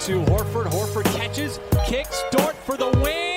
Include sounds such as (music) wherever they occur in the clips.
to Horford. Horford catches, kicks, Dort for the win.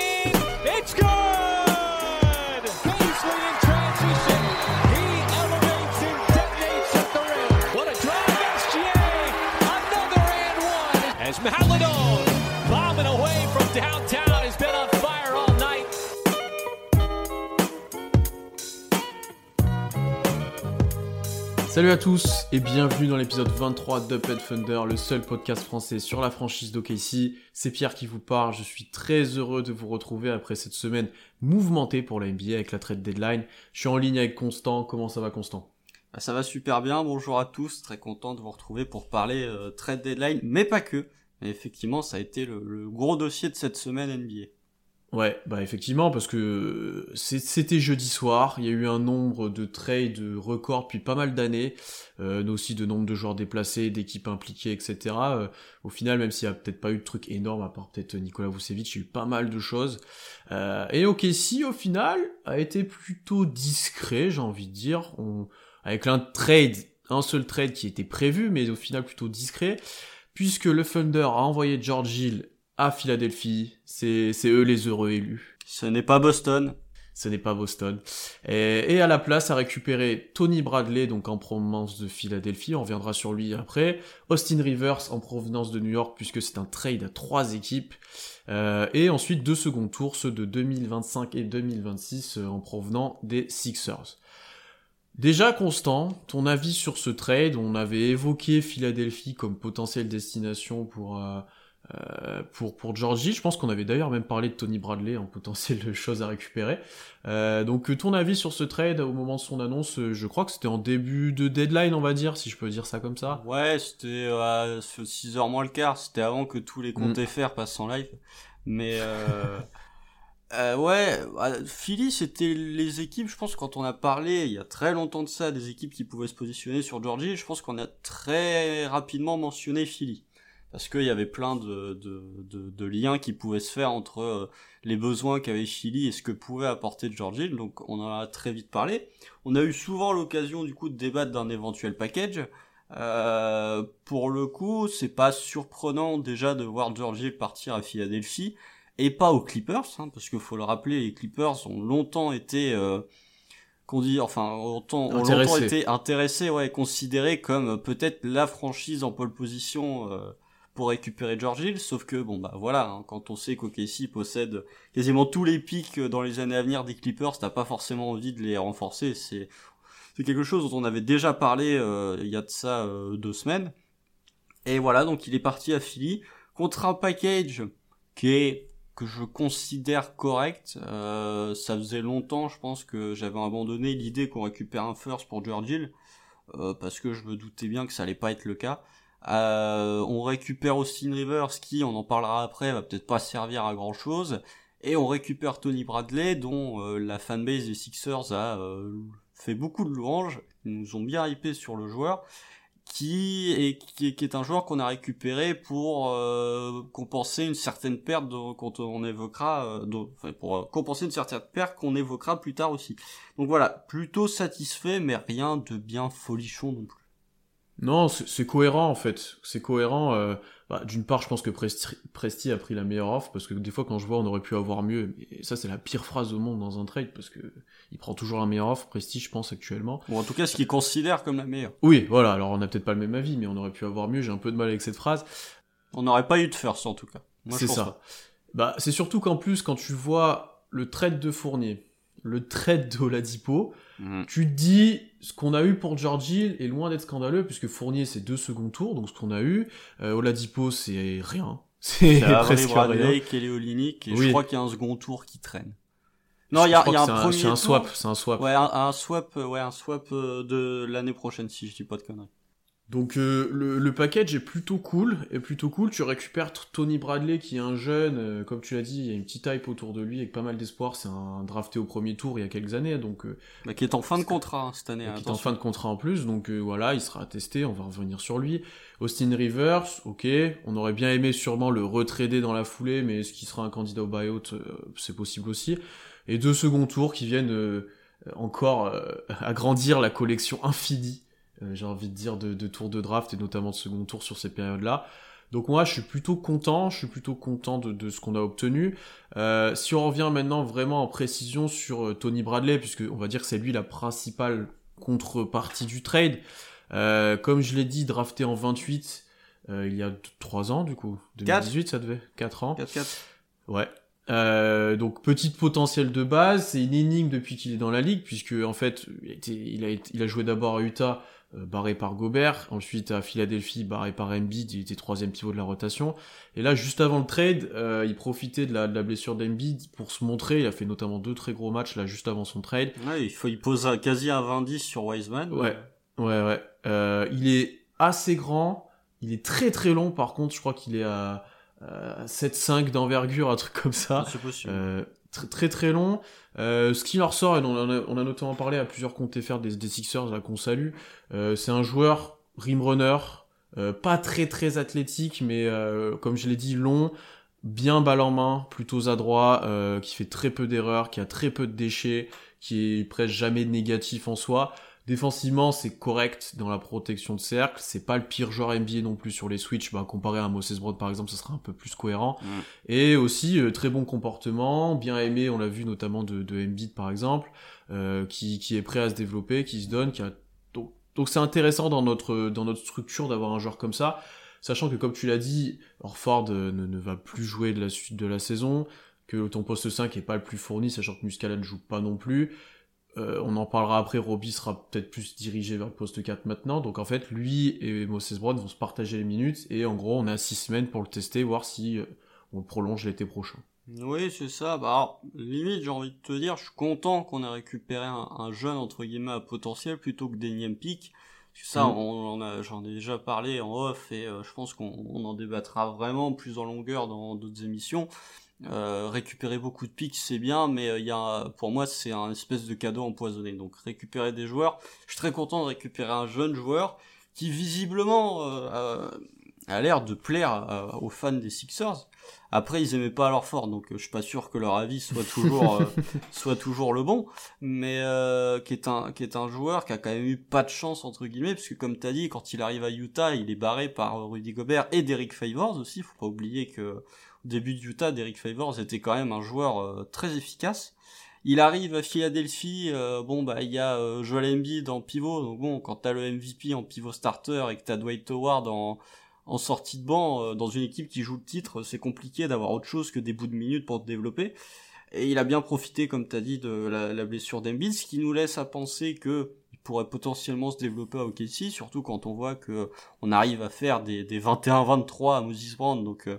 Salut à tous et bienvenue dans l'épisode 23 d'Up and Thunder, le seul podcast français sur la franchise d'OKC. C'est Pierre qui vous parle, je suis très heureux de vous retrouver après cette semaine mouvementée pour la NBA avec la trade deadline. Je suis en ligne avec Constant, comment ça va Constant? Bah, Ça va super bien, bonjour à tous, très content de vous retrouver pour parler euh, trade deadline, mais pas que. Effectivement, ça a été le gros dossier de cette semaine NBA. Ouais, bah effectivement, parce que c'était jeudi soir, il y a eu un nombre de trades records depuis pas mal d'années, euh, aussi de nombre de joueurs déplacés, d'équipes impliquées, etc. Euh, au final, même s'il y a peut-être pas eu de trucs énormes, à part peut-être Nicolas Vucevic, il y a eu pas mal de choses. Euh, et OKC, au final, a été plutôt discret, j'ai envie de dire, avec un trade, un seul trade qui était prévu, mais au final plutôt discret, puisque le Thunder a envoyé George Hill à Philadelphie, c'est c'est eux les heureux élus. Ce n'est pas Boston. Ce n'est pas Boston. Et, et à la place a récupéré Tony Bradley, donc en provenance de Philadelphie, on reviendra sur lui après. Austin Rivers en provenance de New York, puisque c'est un trade à trois équipes. Euh, et ensuite deux seconds tours, ceux de 2025 et 2026 euh, en provenant des Sixers. Déjà Constant, ton avis sur ce trade? On avait évoqué Philadelphie comme potentielle destination pour euh, euh, pour pour Georgie. Je pense qu'on avait d'ailleurs même parlé de Tony Bradley en potentielle chose à récupérer. Euh, donc euh, ton avis sur ce trade au moment de son annonce, euh, je crois que c'était en début de deadline, on va dire, si je peux dire ça comme ça. Ouais, c'était à 6h moins le quart, c'était avant que tous les comptes Mm. FR passent en live. Mais euh, (laughs) euh, ouais, euh, Philly, c'était les équipes, je pense, quand on a parlé il y a très longtemps de ça, des équipes qui pouvaient se positionner sur Georgie, je pense qu'on a très rapidement mentionné Philly. Parce qu'il y avait plein de, de, de, de liens qui pouvaient se faire entre euh, les besoins qu'avait Philly et ce que pouvait apporter Georgie, donc on en a très vite parlé. On a eu souvent l'occasion du coup de débattre d'un éventuel package. Euh, pour le coup, c'est pas surprenant déjà de voir Georgie partir à Philadelphie et pas aux Clippers, hein, parce qu'il faut le rappeler, les Clippers ont longtemps été, euh, qu'on dit, enfin, longtemps, ont longtemps été intéressés, ouais, considérés comme euh, peut-être la franchise en pole position euh, pour récupérer George Hill, sauf que bon bah voilà, hein, quand on sait qu'OKC possède quasiment tous les pics dans les années à venir des Clippers, t'as pas forcément envie de les renforcer, c'est quelque chose dont on avait déjà parlé euh, il y a de ça euh, deux semaines. Et voilà, donc il est parti à Philly contre un package qui est que je considère correct. Euh, ça faisait longtemps, je pense que j'avais abandonné l'idée qu'on récupère un first pour George Hill euh, parce que je me doutais bien que ça allait pas être le cas. Euh, on récupère Austin Rivers qui, on en parlera après, va peut-être pas servir à grand chose. Et on récupère Tony Bradley dont euh, la fanbase des Sixers a euh, fait beaucoup de louanges. Ils nous ont bien hypé sur le joueur qui est, un joueur qu'on a récupéré pour euh, compenser une certaine perte dont- quand on évoquera enfin, pour compenser une certaine perte qu'on évoquera plus tard aussi. Donc voilà, plutôt satisfait mais rien de bien folichon non plus. Non, c'est cohérent en fait. C'est cohérent. euh, bah, D'une part, je pense que Presti, Presti a pris la meilleure offre parce que des fois, quand je vois, on aurait pu avoir mieux. Et ça, c'est la pire phrase au monde dans un trade parce que il prend toujours la meilleure offre. Presti, je pense actuellement. Bon en tout cas ce qu'il considère comme la meilleure. Oui, voilà. Alors, on n'a peut-être pas le même avis, mais on aurait pu avoir mieux. J'ai un peu de mal avec cette phrase. On n'aurait pas eu de first en tout cas. C'est ça. pas. Bah, c'est surtout qu'en plus, quand tu vois le trade de Fournier, le trade de Oladipo, Mhm. tu te dis ce qu'on a eu pour George Hill est loin d'être scandaleux puisque Fournier c'est deux seconds tours, donc ce qu'on a eu, euh, Oladipo c'est rien, (laughs) c'est presque rien. Bradley, Kelly Olynyk, et Oui. je crois qu'il y a un second tour qui traîne. Non, il y a, y a un c'est premier c'est un swap, c'est un swap. Ouais, un, un swap, euh, ouais, un swap euh, de l'année prochaine si je dis pas de conneries. Donc euh, le, le package est plutôt cool, est plutôt cool. Tu récupères Tony Bradley qui est un jeune, euh, comme tu l'as dit, il y a une petite hype autour de lui avec pas mal d'espoir. C'est un drafté au premier tour il y a quelques années, donc euh, Bah, qui est en fin de contrat hein, cette année. qui est en fin de contrat en plus, donc euh, voilà, il sera testé, on va revenir sur lui. Austin Rivers, ok, on aurait bien aimé sûrement le retrader dans la foulée, mais est-ce qu'il sera un candidat au buyout, euh, c'est possible aussi. Et deux seconds tours qui viennent euh, encore euh, (laughs) agrandir la collection infinie, j'ai envie de dire, de, de tours de draft et notamment de second tour sur ces périodes-là. Donc moi, je suis plutôt content, je suis plutôt content de, de ce qu'on a obtenu. Euh, si on revient maintenant vraiment en précision sur euh, Tony Bradley, puisque on va dire que c'est lui la principale contrepartie du trade. Euh, comme je l'ai dit, drafté en 28, euh, il y a 3 ans du coup. 2018 ça devait 4 ans. 4-4. Ouais. Euh, donc petite potentiel de base, c'est une énigme depuis qu'il est dans la ligue, puisque en fait il a, été- il a, été- il a joué d'abord à Utah, euh, barré par Gobert, ensuite à Philadelphie, barré par Embiid, il était troisième pivot de la rotation. Et là, juste avant le trade, euh, il profitait de la, de la blessure d'Embiid pour se montrer. Il a fait notamment deux très gros matchs là juste avant son trade. Ouais, il faut, il pose un- quasi un 20-10 sur Wiseman. Ouais. Ouais, ouais. Euh, il est assez grand. Il est très très long. Par contre, je crois qu'il est à, à 7,5 d'envergure, un truc comme ça. C'est possible. Euh, très très très long. Euh, ce qui leur sort, et on en a, on a notamment parlé à plusieurs comptes FR des, des Sixers là qu'on salue, euh, c'est un joueur rim runner, euh, pas très très athlétique, mais euh, comme je l'ai dit, long, bien balle en main, plutôt adroit, euh, qui fait très peu d'erreurs, qui a très peu de déchets, qui est presque jamais négatif en soi. Défensivement, c'est correct dans la protection de cercle. C'est pas le pire joueur NBA non plus sur les switches. Bah, comparé à Moses Brown par exemple, ça sera un peu plus cohérent. Mm. Et aussi euh, très bon comportement, bien aimé, on l'a vu notamment de, de Embiid par exemple, euh, qui, qui est prêt à se développer, qui se donne, qui a donc donc c'est intéressant dans notre dans notre structure d'avoir un joueur comme ça, sachant que comme tu l'as dit, Orford euh, ne, ne va plus jouer de la suite de la saison, que ton poste 5 est pas le plus fourni, sachant que Muscala ne joue pas non plus. Euh, on en parlera après, Roby sera peut-être plus dirigé vers le poste 4 maintenant. Donc en fait, lui et Moses Brown vont se partager les minutes. Et en gros, on a 6 semaines pour le tester, voir si euh, on le prolonge l'été prochain. Oui, c'est ça. Bah, alors, limite, j'ai envie de te dire, je suis content qu'on ait récupéré un, un jeune, entre guillemets, à potentiel plutôt que d'énième pic. Parce que ça, Mhm. on, on a, j'en ai déjà parlé en off et euh, je pense qu'on on en débattra vraiment plus en longueur dans d'autres émissions. Euh, récupérer beaucoup de pics, c'est bien, mais euh, il y a, pour moi, c'est un espèce de cadeau empoisonné. Donc, récupérer des joueurs. Je suis très content de récupérer un jeune joueur qui, visiblement, euh, a- a l'air de plaire euh, aux fans des Sixers. Après, ils aimaient pas leur fort, donc je suis pas sûr que leur avis soit toujours (laughs) soit toujours le bon, mais euh, qui est un qui est un joueur qui a quand même eu pas de chance entre guillemets, parce que comme t'as dit, quand il arrive à Utah, il est barré par Rudy Gobert et Derek Favors aussi. Faut pas oublier que début de Utah, Derek Favors était quand même un joueur euh, très efficace. Il arrive à Philadelphie, euh, bon bah il y a euh, Joel Embiid en pivot, donc bon quand t'as le MVP en pivot starter et que t'as Dwight Howard en sortie de banc euh, dans une équipe qui joue le titre, c'est compliqué d'avoir autre chose que des bouts de minutes pour te développer. Et il a bien profité, comme tu as dit, de la, la blessure d'Embiid, ce qui nous laisse à penser que pourrait potentiellement se développer à OKC, surtout quand on voit que on arrive à faire des, des 21-23 à Moses Brown, donc euh,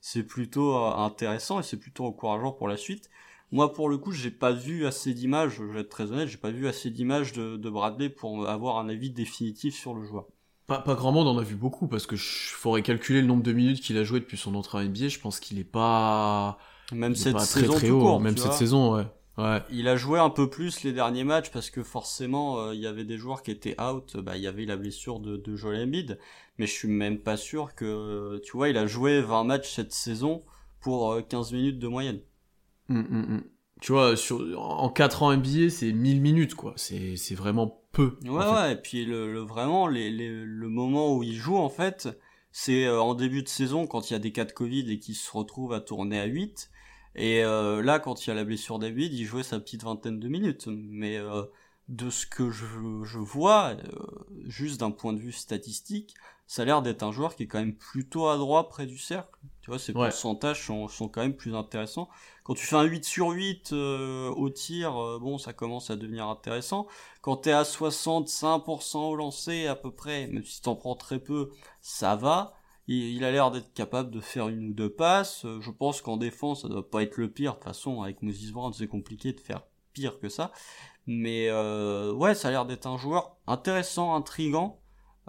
c'est plutôt euh, intéressant et c'est plutôt encourageant pour la suite. Moi, pour le coup, j'ai pas vu assez d'images, je vais être très honnête, j'ai pas vu assez d'images de, de Bradley pour avoir un avis définitif sur le joueur. Pas, pas grand monde en a vu beaucoup, parce que je faudrait calculer le nombre de minutes qu'il a joué depuis son entrée en NBA. Je pense qu'il est pas, Même il est cette pas saison très haut, court, même cette vois. saison, ouais. Ouais. Il a joué un peu plus les derniers matchs parce que forcément euh, il y avait des joueurs qui étaient out. Bah il y avait la blessure de, de Joel Embiid, mais je suis même pas sûr que tu vois il a joué 20 matchs cette saison pour euh, 15 minutes de moyenne. Hum, hum, hum. Tu vois, sur, en 4 ans NBA, c'est 1000 minutes, quoi. C'est, c'est vraiment peu. Ouais en fait. ouais et puis le, le- vraiment les, les- le moment où il joue en fait c'est euh, en début de saison quand il y a des cas de Covid et qu'il se retrouve à tourner à 8 et euh, là quand il y a la blessure d'Embiid il jouait sa petite vingtaine de minutes mais euh, de ce que je, je vois euh, juste d'un point de vue statistique ça a l'air d'être un joueur qui est quand même plutôt adroit près du cercle tu vois ses Ouais. pourcentages sont, sont quand même plus intéressants quand tu fais un 8 sur 8 euh, au tir bon ça commence à devenir intéressant quand t'es à 65% au lancer à peu près, même si t'en prends très peu, ça va. Il, a l'air d'être capable de faire une ou deux passes. Euh, Je pense qu'en défense, ça doit pas être le pire. De toute façon, avec Moses Brown, c'est compliqué de faire pire que ça. Mais euh, ouais, ça a l'air d'être un joueur intéressant, intrigant.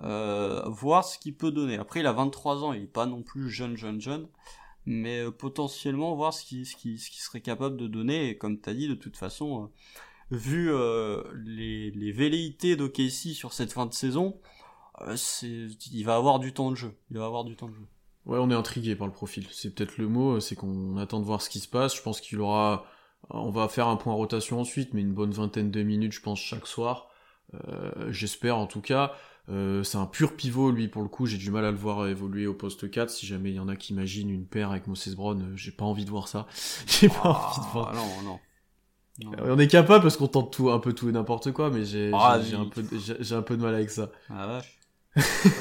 Euh, voir ce qu'il peut donner. Après, il a 23 ans, il est pas non plus jeune, jeune, jeune. Mais euh, potentiellement voir ce qu'il ce qui, ce qui serait capable de donner. Et comme t'as dit, de toute façon, euh, vu les, les velléités d'OKC sur cette fin de saison, il va avoir du temps de jeu. Il va avoir du temps de jeu. Ouais, on est intrigué par le profil. C'est peut-être le mot, c'est qu'on attend de voir ce qui se passe. Je pense qu'il aura, on va faire un point rotation ensuite, mais une bonne vingtaine de minutes, je pense, chaque soir. Euh, J'espère en tout cas. Euh, c'est un pur pivot, lui, pour le coup. J'ai du mal à le voir évoluer au poste 4. Si jamais il y en a qui imaginent une paire avec Moses Brown, euh, j'ai pas envie de voir ça. (laughs) j'ai pas Ah, envie de voir. non, non. Non. Euh, On est capable parce qu'on tente tout, un peu tout et n'importe quoi, mais j'ai Ah, oui. un, peu de- j'ai j'ai un peu de mal avec ça. Ah vache.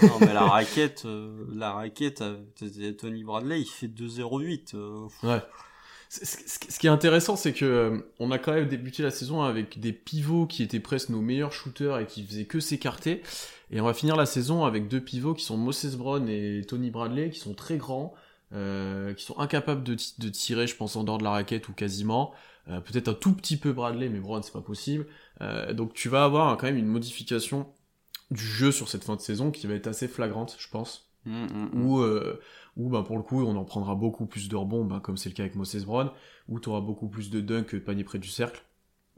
Non, mais la raquette, euh, la raquette, euh, Tony Bradley, il fait 2,08. euh. Ouais. Ce qui est intéressant, c'est que euh, on a quand même débuté la saison avec des pivots qui étaient presque nos meilleurs shooters et qui faisaient que s'écarter. Et on va finir la saison avec deux pivots qui sont Moses Brown et Tony Bradley, qui sont très grands, qui sont incapables de, de tirer, je pense, en dehors de la raquette ou quasiment. Peut-être un tout petit peu Bradley, mais Brown, c'est pas possible. Donc tu vas avoir hein, quand même une modification du jeu sur cette fin de saison qui va être assez flagrante, je pense Mm, mm, mm. où, euh, où bah, pour le coup on en prendra beaucoup plus de rebonds, bah, comme c'est le cas avec Moses Brown, où tu auras beaucoup plus de dunks que de paniers près du cercle.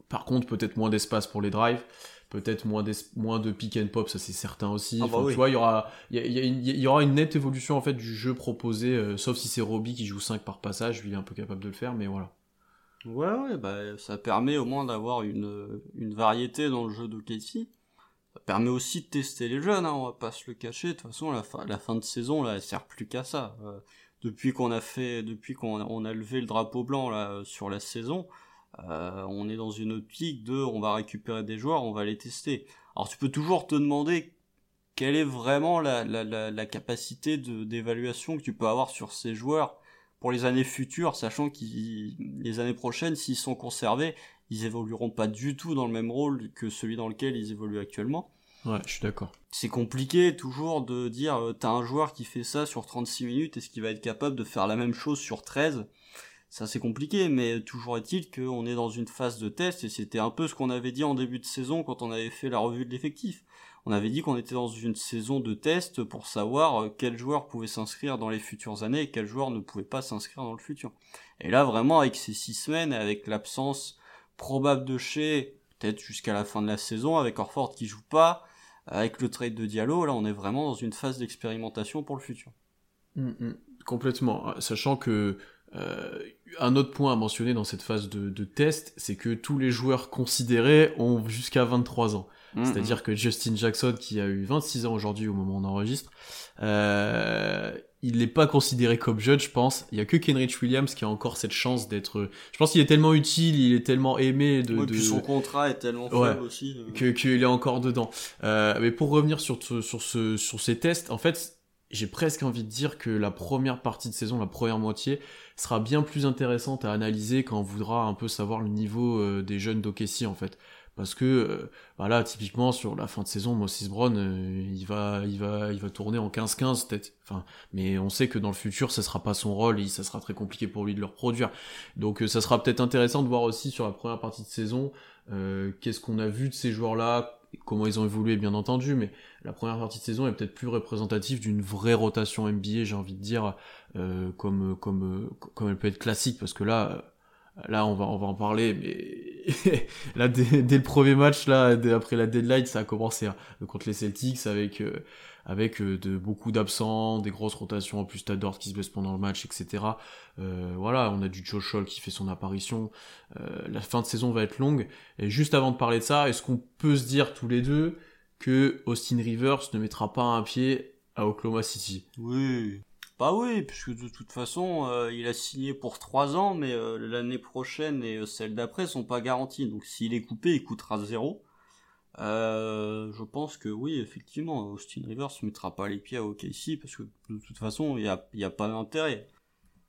Par contre, peut-être moins d'espace pour les drives, peut-être moins, moins de pick and pop, ça c'est certain aussi. Ah bah Enfin, oui. Tu vois, il y aura, y, a- il y a une- y aura une nette évolution en fait du jeu proposé, euh, sauf si c'est Roby qui joue 5 par passage, lui il est un peu capable de le faire, mais voilà. Ouais, ouais, bah, ça permet au moins d'avoir une, une variété dans le jeu de Casey. Ça permet aussi de tester les jeunes, hein, on va pas se le cacher. De toute façon, la fin, de saison, là, sert plus qu'à ça. Euh, depuis qu'on a fait, depuis qu'on a, levé le drapeau blanc, là, sur la saison, euh, on est dans une optique de, on va récupérer des joueurs, on va les tester. Alors, tu peux toujours te demander quelle est vraiment la, la, la, capacité d'évaluation que tu peux avoir sur ces joueurs pour les années futures, sachant que les années prochaines, s'ils sont conservés, ils évolueront pas du tout dans le même rôle que celui dans lequel ils évoluent actuellement. Ouais, je suis d'accord. C'est compliqué toujours de dire euh, t'as un joueur qui fait ça sur 36 minutes, est-ce qu'il va être capable de faire la même chose sur 13 Ça c'est compliqué, mais toujours est-il qu'on est dans une phase de test et c'était un peu ce qu'on avait dit en début de saison quand on avait fait la revue de l'effectif. On avait dit qu'on était dans une saison de test pour savoir euh, quel joueur pouvait s'inscrire dans les futures années et quel joueur ne pouvait pas s'inscrire dans le futur. Et là vraiment avec ces six semaines, avec l'absence probable de chez peut-être jusqu'à la fin de la saison, avec Orford qui joue pas, avec le trade de Diallo, là on est vraiment dans une phase d'expérimentation pour le futur. Mm, mm, complètement. Sachant que euh, un autre point à mentionner dans cette phase de, de test, c'est que tous les joueurs considérés ont jusqu'à 23 ans. Mm, C'est-à-dire que Justin Jackson, qui a eu 26 ans aujourd'hui au moment où on enregistre, euh, il n'est pas considéré comme jeune, je pense. Il y a que Kenrich Williams qui a encore cette chance d'être. Je pense qu'il est tellement utile, il est tellement aimé de. Ouais, de... puis son contrat est tellement Ouais. faible aussi. euh. que qu'il est encore dedans. Euh, mais pour revenir sur ce- sur ce sur ces tests, en fait, j'ai presque envie de dire que la première partie de saison, la première moitié, sera bien plus intéressante à analyser quand on voudra un peu savoir le niveau euh, des jeunes d'Okessi en fait. Parce que euh, bah là, typiquement sur la fin de saison, Moses Brown, euh, il va, il va, il va tourner en 15-15 peut-être. Enfin, mais on sait que dans le futur, ça sera pas son rôle et ça sera très compliqué pour lui de le reproduire. Donc, euh, ça sera peut-être intéressant de voir aussi sur la première partie de saison qu'est-ce qu'on a vu de ces joueurs-là, comment ils ont évolué, bien entendu. Mais la première partie de saison est peut-être plus représentative d'une vraie rotation NBA, j'ai envie de dire, comme, comme, comme elle peut être classique, parce que là. Là, on va, on va en parler, mais (laughs) là, dès, dès le premier match, là, dès- après la deadline, ça a commencé hein, contre les Celtics avec, euh, avec euh, de beaucoup d'absents, des grosses rotations, en plus t'as Dort qui se blesse pendant le match, etc. Euh, voilà, on a du Joe Scholl qui fait son apparition. Euh, la fin de saison va être longue. Et juste avant de parler de ça, est-ce qu'on peut se dire tous les deux que Austin Rivers ne mettra pas un pied à Oklahoma City? Oui. Bah oui, puisque de toute façon, euh, il a signé pour 3 ans, mais euh, l'année prochaine et euh, celle d'après sont pas garanties. Donc s'il est coupé, il coûtera zéro. Euh, je pense que oui, effectivement, Austin Rivers ne mettra pas les pieds à OKC parce que de toute façon, il n'y a, y a pas d'intérêt.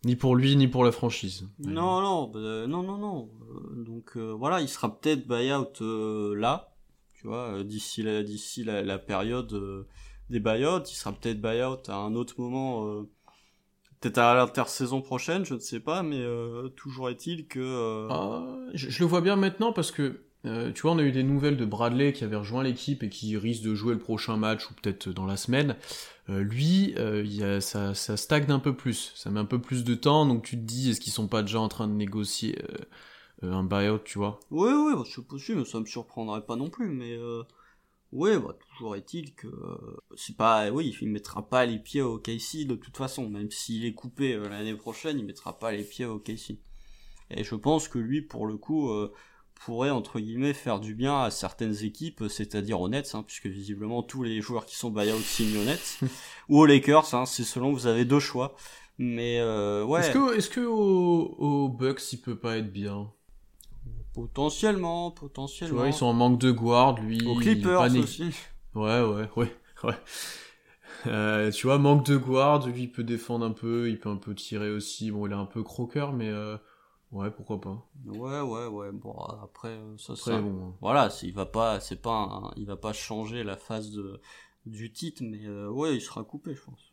Ni pour lui, ni pour la franchise. Non, non, bah, non, non, non. Donc voilà, il sera peut-être buyout là, tu vois, d'ici la, d'ici la, la période des buyouts. Il sera peut-être buyout à un autre moment, euh, peut-être à l'intersaison prochaine, je ne sais pas, mais euh, toujours est-il que. euh, Ah, je, je le vois bien maintenant parce que, euh, tu vois, on a eu des nouvelles de Bradley qui avait rejoint l'équipe et qui risque de jouer le prochain match ou peut-être dans la semaine. Lui, il a, ça, ça stagne un peu plus. Ça met un peu plus de temps, donc tu te dis, est-ce qu'ils sont pas déjà en train de négocier un buyout, tu vois? Oui, oui, bah, c'est possible, ça me surprendrait pas non plus, mais oui, bah, toujours est-il que euh, c'est pas, oui, il mettra pas les pieds au KC de toute façon, même s'il est coupé euh, l'année prochaine, il mettra pas les pieds au KC. Et je pense que lui, pour le coup, euh, pourrait entre guillemets faire du bien à certaines équipes, c'est-à-dire aux Nets, hein, puisque visiblement tous les joueurs qui sont buyout signent aux Nets, (laughs) ou aux Lakers, hein, c'est selon vous avez deux choix. Mais euh, ouais. Est-ce que, est-ce que au, Bucks il peut pas être bien? Potentiellement, potentiellement. Tu vois, ils sont en manque de guard, lui. Aux Clippers aussi. Ouais, ouais, ouais, (laughs) ouais. Euh, tu vois, manque de guard, lui il peut défendre un peu, il peut un peu tirer aussi. Bon, il est un peu croqueur, mais euh, ouais, pourquoi pas. Ouais, ouais, ouais. Bon, après, euh, ça, après, bon. Hein. Voilà, il va pas, c'est pas, il va pas changer la phase de du titre, mais ouais, il sera coupé, je pense.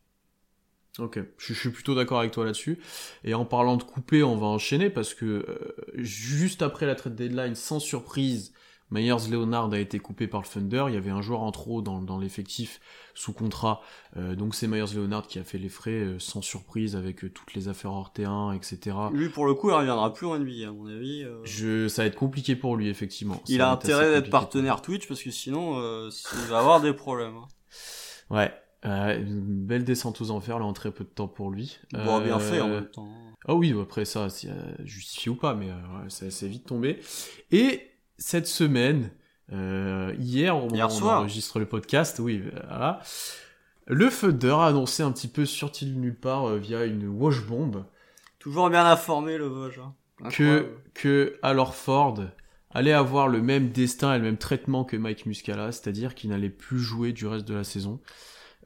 Ok, je, suis plutôt d'accord avec toi là-dessus. Et en parlant de couper, on va enchaîner parce que euh, juste après la trade deadline, sans surprise, Myers Leonard a été coupé par le Thunder. Il y avait un joueur en trop dans, dans l'effectif sous contrat. Euh, donc c'est Myers Leonard qui a fait les frais euh, sans surprise avec toutes les affaires hors terrain, etc. Lui, pour le coup, il reviendra plus en NBA, à mon avis. Je, ça va être compliqué pour lui, effectivement. Il a intérêt d'être partenaire Twitch parce que sinon, il va avoir des problèmes. Hein. Ouais, euh, une belle descente aux enfers là en très peu de temps pour lui. Bon, bien fait en euh, même temps. Ah oui, après ça, si, justifié ou pas, mais euh, c'est vite tombé. Et cette semaine, hier, on enregistre le podcast, oui, voilà, le Thunder a annoncé un petit peu sorti de nulle part via une wash bomb. Toujours bien informé le Vosges. Hein. Que, que alors Ford allait avoir le même destin et le même traitement que Mike Muscala, c'est-à-dire qu'il n'allait plus jouer du reste de la saison.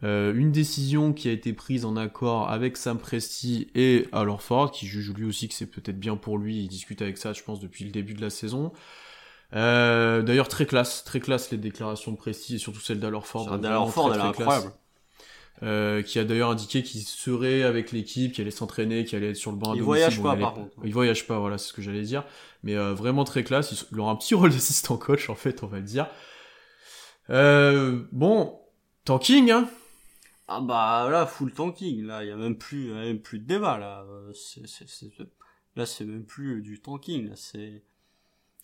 Euh, une décision qui a été prise en accord avec Sam Presti et alors Ford, qui juge lui aussi que c'est peut-être bien pour lui, il discute avec ça, je pense, depuis le début de la saison. Euh, D'ailleurs, très classe, très classe les déclarations de Presti et surtout celle d'Alor Ford. D'Alor Ford, elle est incroyable. Euh, qui a d'ailleurs indiqué qu'il serait avec l'équipe, qu'il allait s'entraîner, qu'il allait être sur le banc. Il voyage pas, par contre. Il voyage pas, voilà, c'est ce que j'allais dire. Mais euh, vraiment très classe. Il aura un petit (laughs) rôle d'assistant coach, en fait, on va le dire. Euh, bon, tanking, hein ah bah là, full tanking, là, il y a même plus, même plus de débat, là. C'est, c'est, là, c'est même plus du tanking, là, c'est...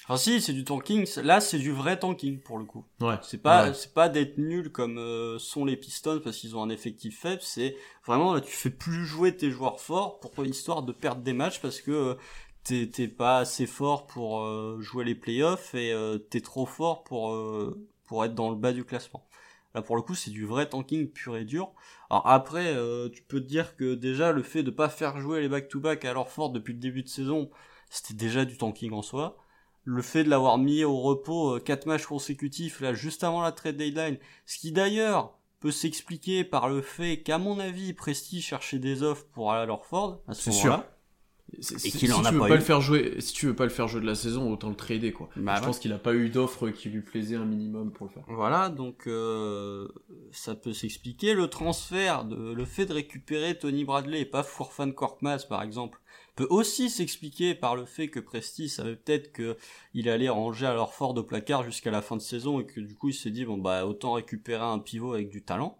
Enfin si, c'est du tanking, là c'est du vrai tanking pour le coup. Ouais. C'est pas c'est pas d'être nul comme euh, sont les Pistons parce qu'ils ont un effectif faible, c'est vraiment là tu fais plus jouer tes joueurs forts pour histoire de perdre des matchs parce que euh, t'es t'es pas assez fort pour euh, jouer les playoffs et t'es trop fort pour pour être dans le bas du classement. Là pour le coup c'est du vrai tanking pur et dur. Alors après euh, tu peux te dire que déjà le fait de pas faire jouer les back-to-back à leur fort depuis le début de saison, c'était déjà du tanking en soi. Le fait de l'avoir mis au repos 4 euh, matchs consécutifs là juste avant la trade deadline, ce qui d'ailleurs peut s'expliquer par le fait qu'à mon avis Presti cherchait des offres pour aller à leur Ford à ce moment-là et qu'il en a pas, le faire jouer, si tu veux pas le faire jouer de la saison, autant le trader quoi. Bah je pense qu'il a pas eu d'offre qui lui plaisait un minimum pour le faire. Voilà, donc euh, ça peut s'expliquer. Le transfert, de, le fait de récupérer Tony Bradley et pas Fourfan Korkmaz par exemple, peut aussi s'expliquer par le fait que Presti savait peut-être que il allait ranger à leur fort de placard jusqu'à la fin de saison et que du coup il s'est dit bon bah autant récupérer un pivot avec du talent.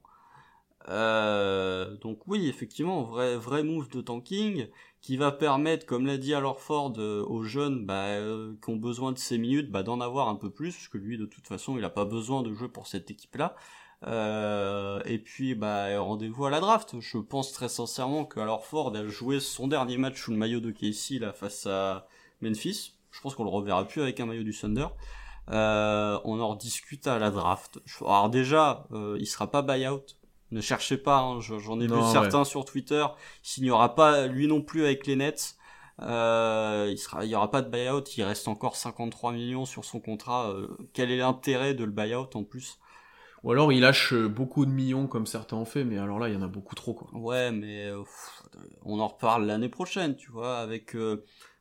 Euh, donc oui, effectivement, vrai vrai move de tanking qui va permettre, comme l'a dit alors Ford, euh, aux jeunes bah, euh, qui ont besoin de ces minutes, bah, d'en avoir un peu plus, parce que lui, de toute façon, il n'a pas besoin de jouer pour cette équipe-là. Euh, et puis, bah, rendez-vous à la draft. Je pense très sincèrement que alors Ford a joué son dernier match sous le maillot de Casey là face à Memphis. Je pense qu'on le reverra plus avec un maillot du Thunder. on en rediscute à la draft. Alors déjà, il sera pas buyout ne cherchez pas, hein, j'en ai vu certains sur Twitter. S'il n'y aura pas lui non plus avec les Nets, euh, il sera, il y aura pas de buyout. Il reste encore 53 millions sur son contrat. Euh, quel est l'intérêt de le buyout en plus? Ou alors il lâche beaucoup de millions comme certains ont fait, mais alors là il y en a beaucoup trop quoi. Ouais, mais euh, on en reparle l'année prochaine, tu vois, avec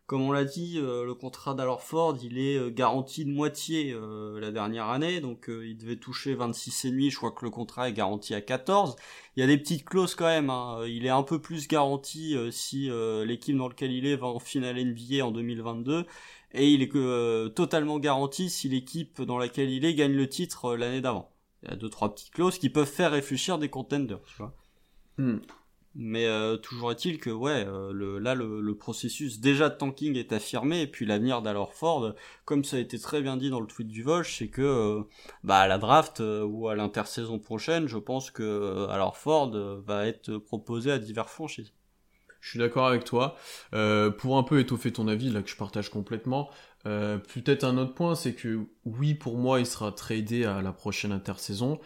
comme on l'a dit, euh, le contrat Ford, il est euh, garanti de moitié euh, la dernière année, donc il devait toucher 26,5, je crois que le contrat est garanti à 14. Il y a des petites clauses quand même, hein. il est un peu plus garanti si l'équipe dans laquelle il est va en finale NBA en 2022, et il est totalement garanti si l'équipe dans laquelle il est gagne le titre l'année d'avant. Il y a deux trois petites clauses qui peuvent faire réfléchir des contenders, tu vois. Hmm. Mais euh, toujours est-il que ouais, euh, le, là le, processus déjà de tanking est affirmé et puis l'avenir d'Alor Ford, comme ça a été très bien dit dans le tweet du Volch, c'est que euh, bah à la draft ou à l'intersaison prochaine, je pense que alors Ford va être proposé à divers franchises. Je suis d'accord avec toi. pour un peu étoffer ton avis là que je partage complètement, Euh, Peut-être un autre point, c'est que oui, pour moi, il sera tradé à la prochaine intersaison.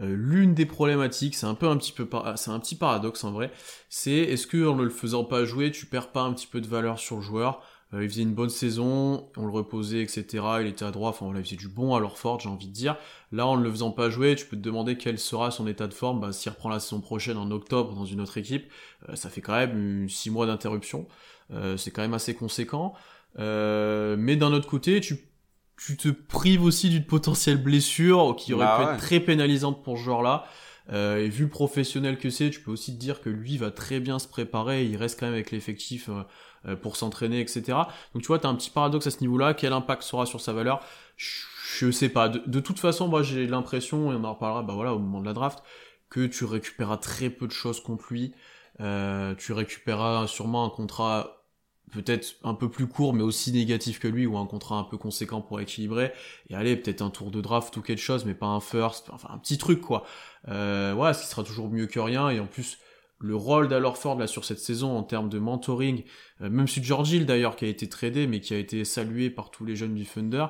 Euh, L'une des problématiques, c'est un peu un petit peu, c'est un petit paradoxe en vrai, c'est est-ce que en ne le faisant pas jouer, tu perds pas un petit peu de valeur sur le joueur? Euh, Il faisait une bonne saison, on le reposait, etc. Il était à droit, enfin voilà, il faisait du bon à leur fort, j'ai envie de dire. Là, en ne le faisant pas jouer, tu peux te demander quel sera son état de forme. Bah, s'il reprend la saison prochaine en octobre dans une autre équipe, euh, ça fait quand même 6 mois d'interruption. Euh, c'est quand même assez conséquent. Euh, mais d'un autre côté, tu, tu te prives aussi d'une potentielle blessure qui aurait Bah pu ouais. être très pénalisante pour ce joueur-là. Euh, et vu le professionnel que c'est, tu peux aussi te dire que lui va très bien se préparer, il reste quand même avec l'effectif euh, euh, pour s'entraîner, etc. Donc tu vois, t'as un petit paradoxe à ce niveau-là. Quel impact sera sur sa valeur? Je, je sais pas. De, de toute façon, moi j'ai l'impression, et on en reparlera bah voilà, au moment de la draft, que tu récupéreras très peu de choses contre lui. Euh, tu récupéreras sûrement un contrat peut-être un peu plus court mais aussi négatif que lui ou un contrat un peu conséquent pour équilibrer. Et allez peut-être un tour de draft ou quelque chose mais pas un first enfin un petit truc quoi. Euh, voilà ce qui sera toujours mieux que rien. Et en plus le rôle d'Alorford là sur cette saison en termes de mentoring euh, même si George Hill d'ailleurs qui a été tradé mais qui a été salué par tous les jeunes du Thunder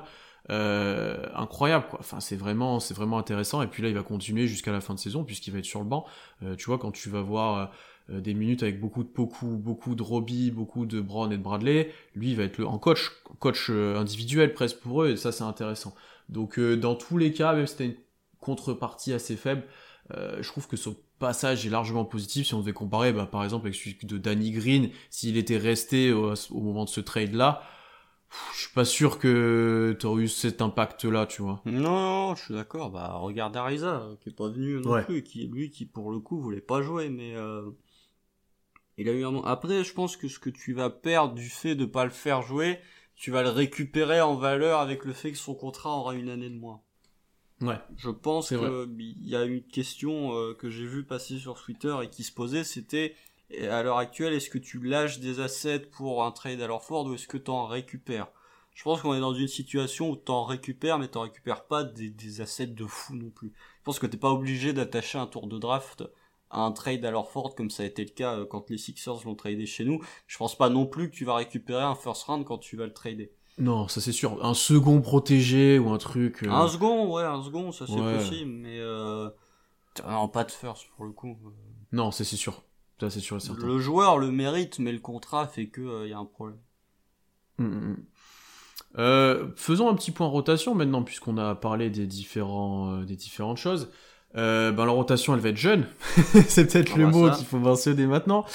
euh, incroyable quoi. Enfin c'est vraiment c'est vraiment intéressant. Et puis là il va continuer jusqu'à la fin de saison puisqu'il va être sur le banc. Euh, tu vois quand tu vas voir euh, des minutes avec beaucoup de Poku, beaucoup de Robbie, beaucoup de Brown et de Bradley, lui il va être le, en coach, coach euh, individuel presque pour eux, et ça c'est intéressant. Donc euh, dans tous les cas, même si c'était une contrepartie assez faible, euh, je trouve que son passage est largement positif si on devait comparer bah, par exemple avec celui de Danny Green, s'il était resté au, au moment de ce trade là, je suis pas sûr que t'aurais eu cet impact là, tu vois. Non, non, je suis d'accord. Bah, regarde Ariza, euh, qui est pas venu non Ouais. plus, qui lui, qui pour le coup voulait pas jouer, mais euh, il a eu un. moment- Après, je pense que ce que tu vas perdre du fait de pas le faire jouer, tu vas le récupérer en valeur avec le fait que son contrat aura une année de moins. Ouais. Je pense qu'il y a une question euh, que j'ai vu passer sur Twitter et qui se posait, c'était à l'heure actuelle, est-ce que tu lâches des assets pour un trade à Ford ou est-ce que tu en récupères? Je pense qu'on est dans une situation où tu en récupères, mais tu récupères pas des, des assets de fou non plus. Je pense que t'es pas obligé d'attacher un tour de draft un trade à Ford comme ça a été le cas euh, quand les Sixers l'ont tradé chez nous. Je pense pas non plus que tu vas récupérer un first round quand tu vas le trader. Non, ça c'est sûr. Un second protégé ou un truc. euh, Un second, ouais, un second, ça c'est Ouais. possible, mais euh, non, pas de first pour le coup. Non, ça c'est sûr. Ça c'est sûr et certain. Le joueur le mérite, mais le contrat fait que il y a un problème. Mm, mm. Euh, faisons un petit point rotation maintenant, puisqu'on a parlé des, différents, des différentes choses. Euh, ben, la rotation, elle va être jeune. (laughs) C'est peut-être Ah le bah mot qu'il faut mentionner maintenant.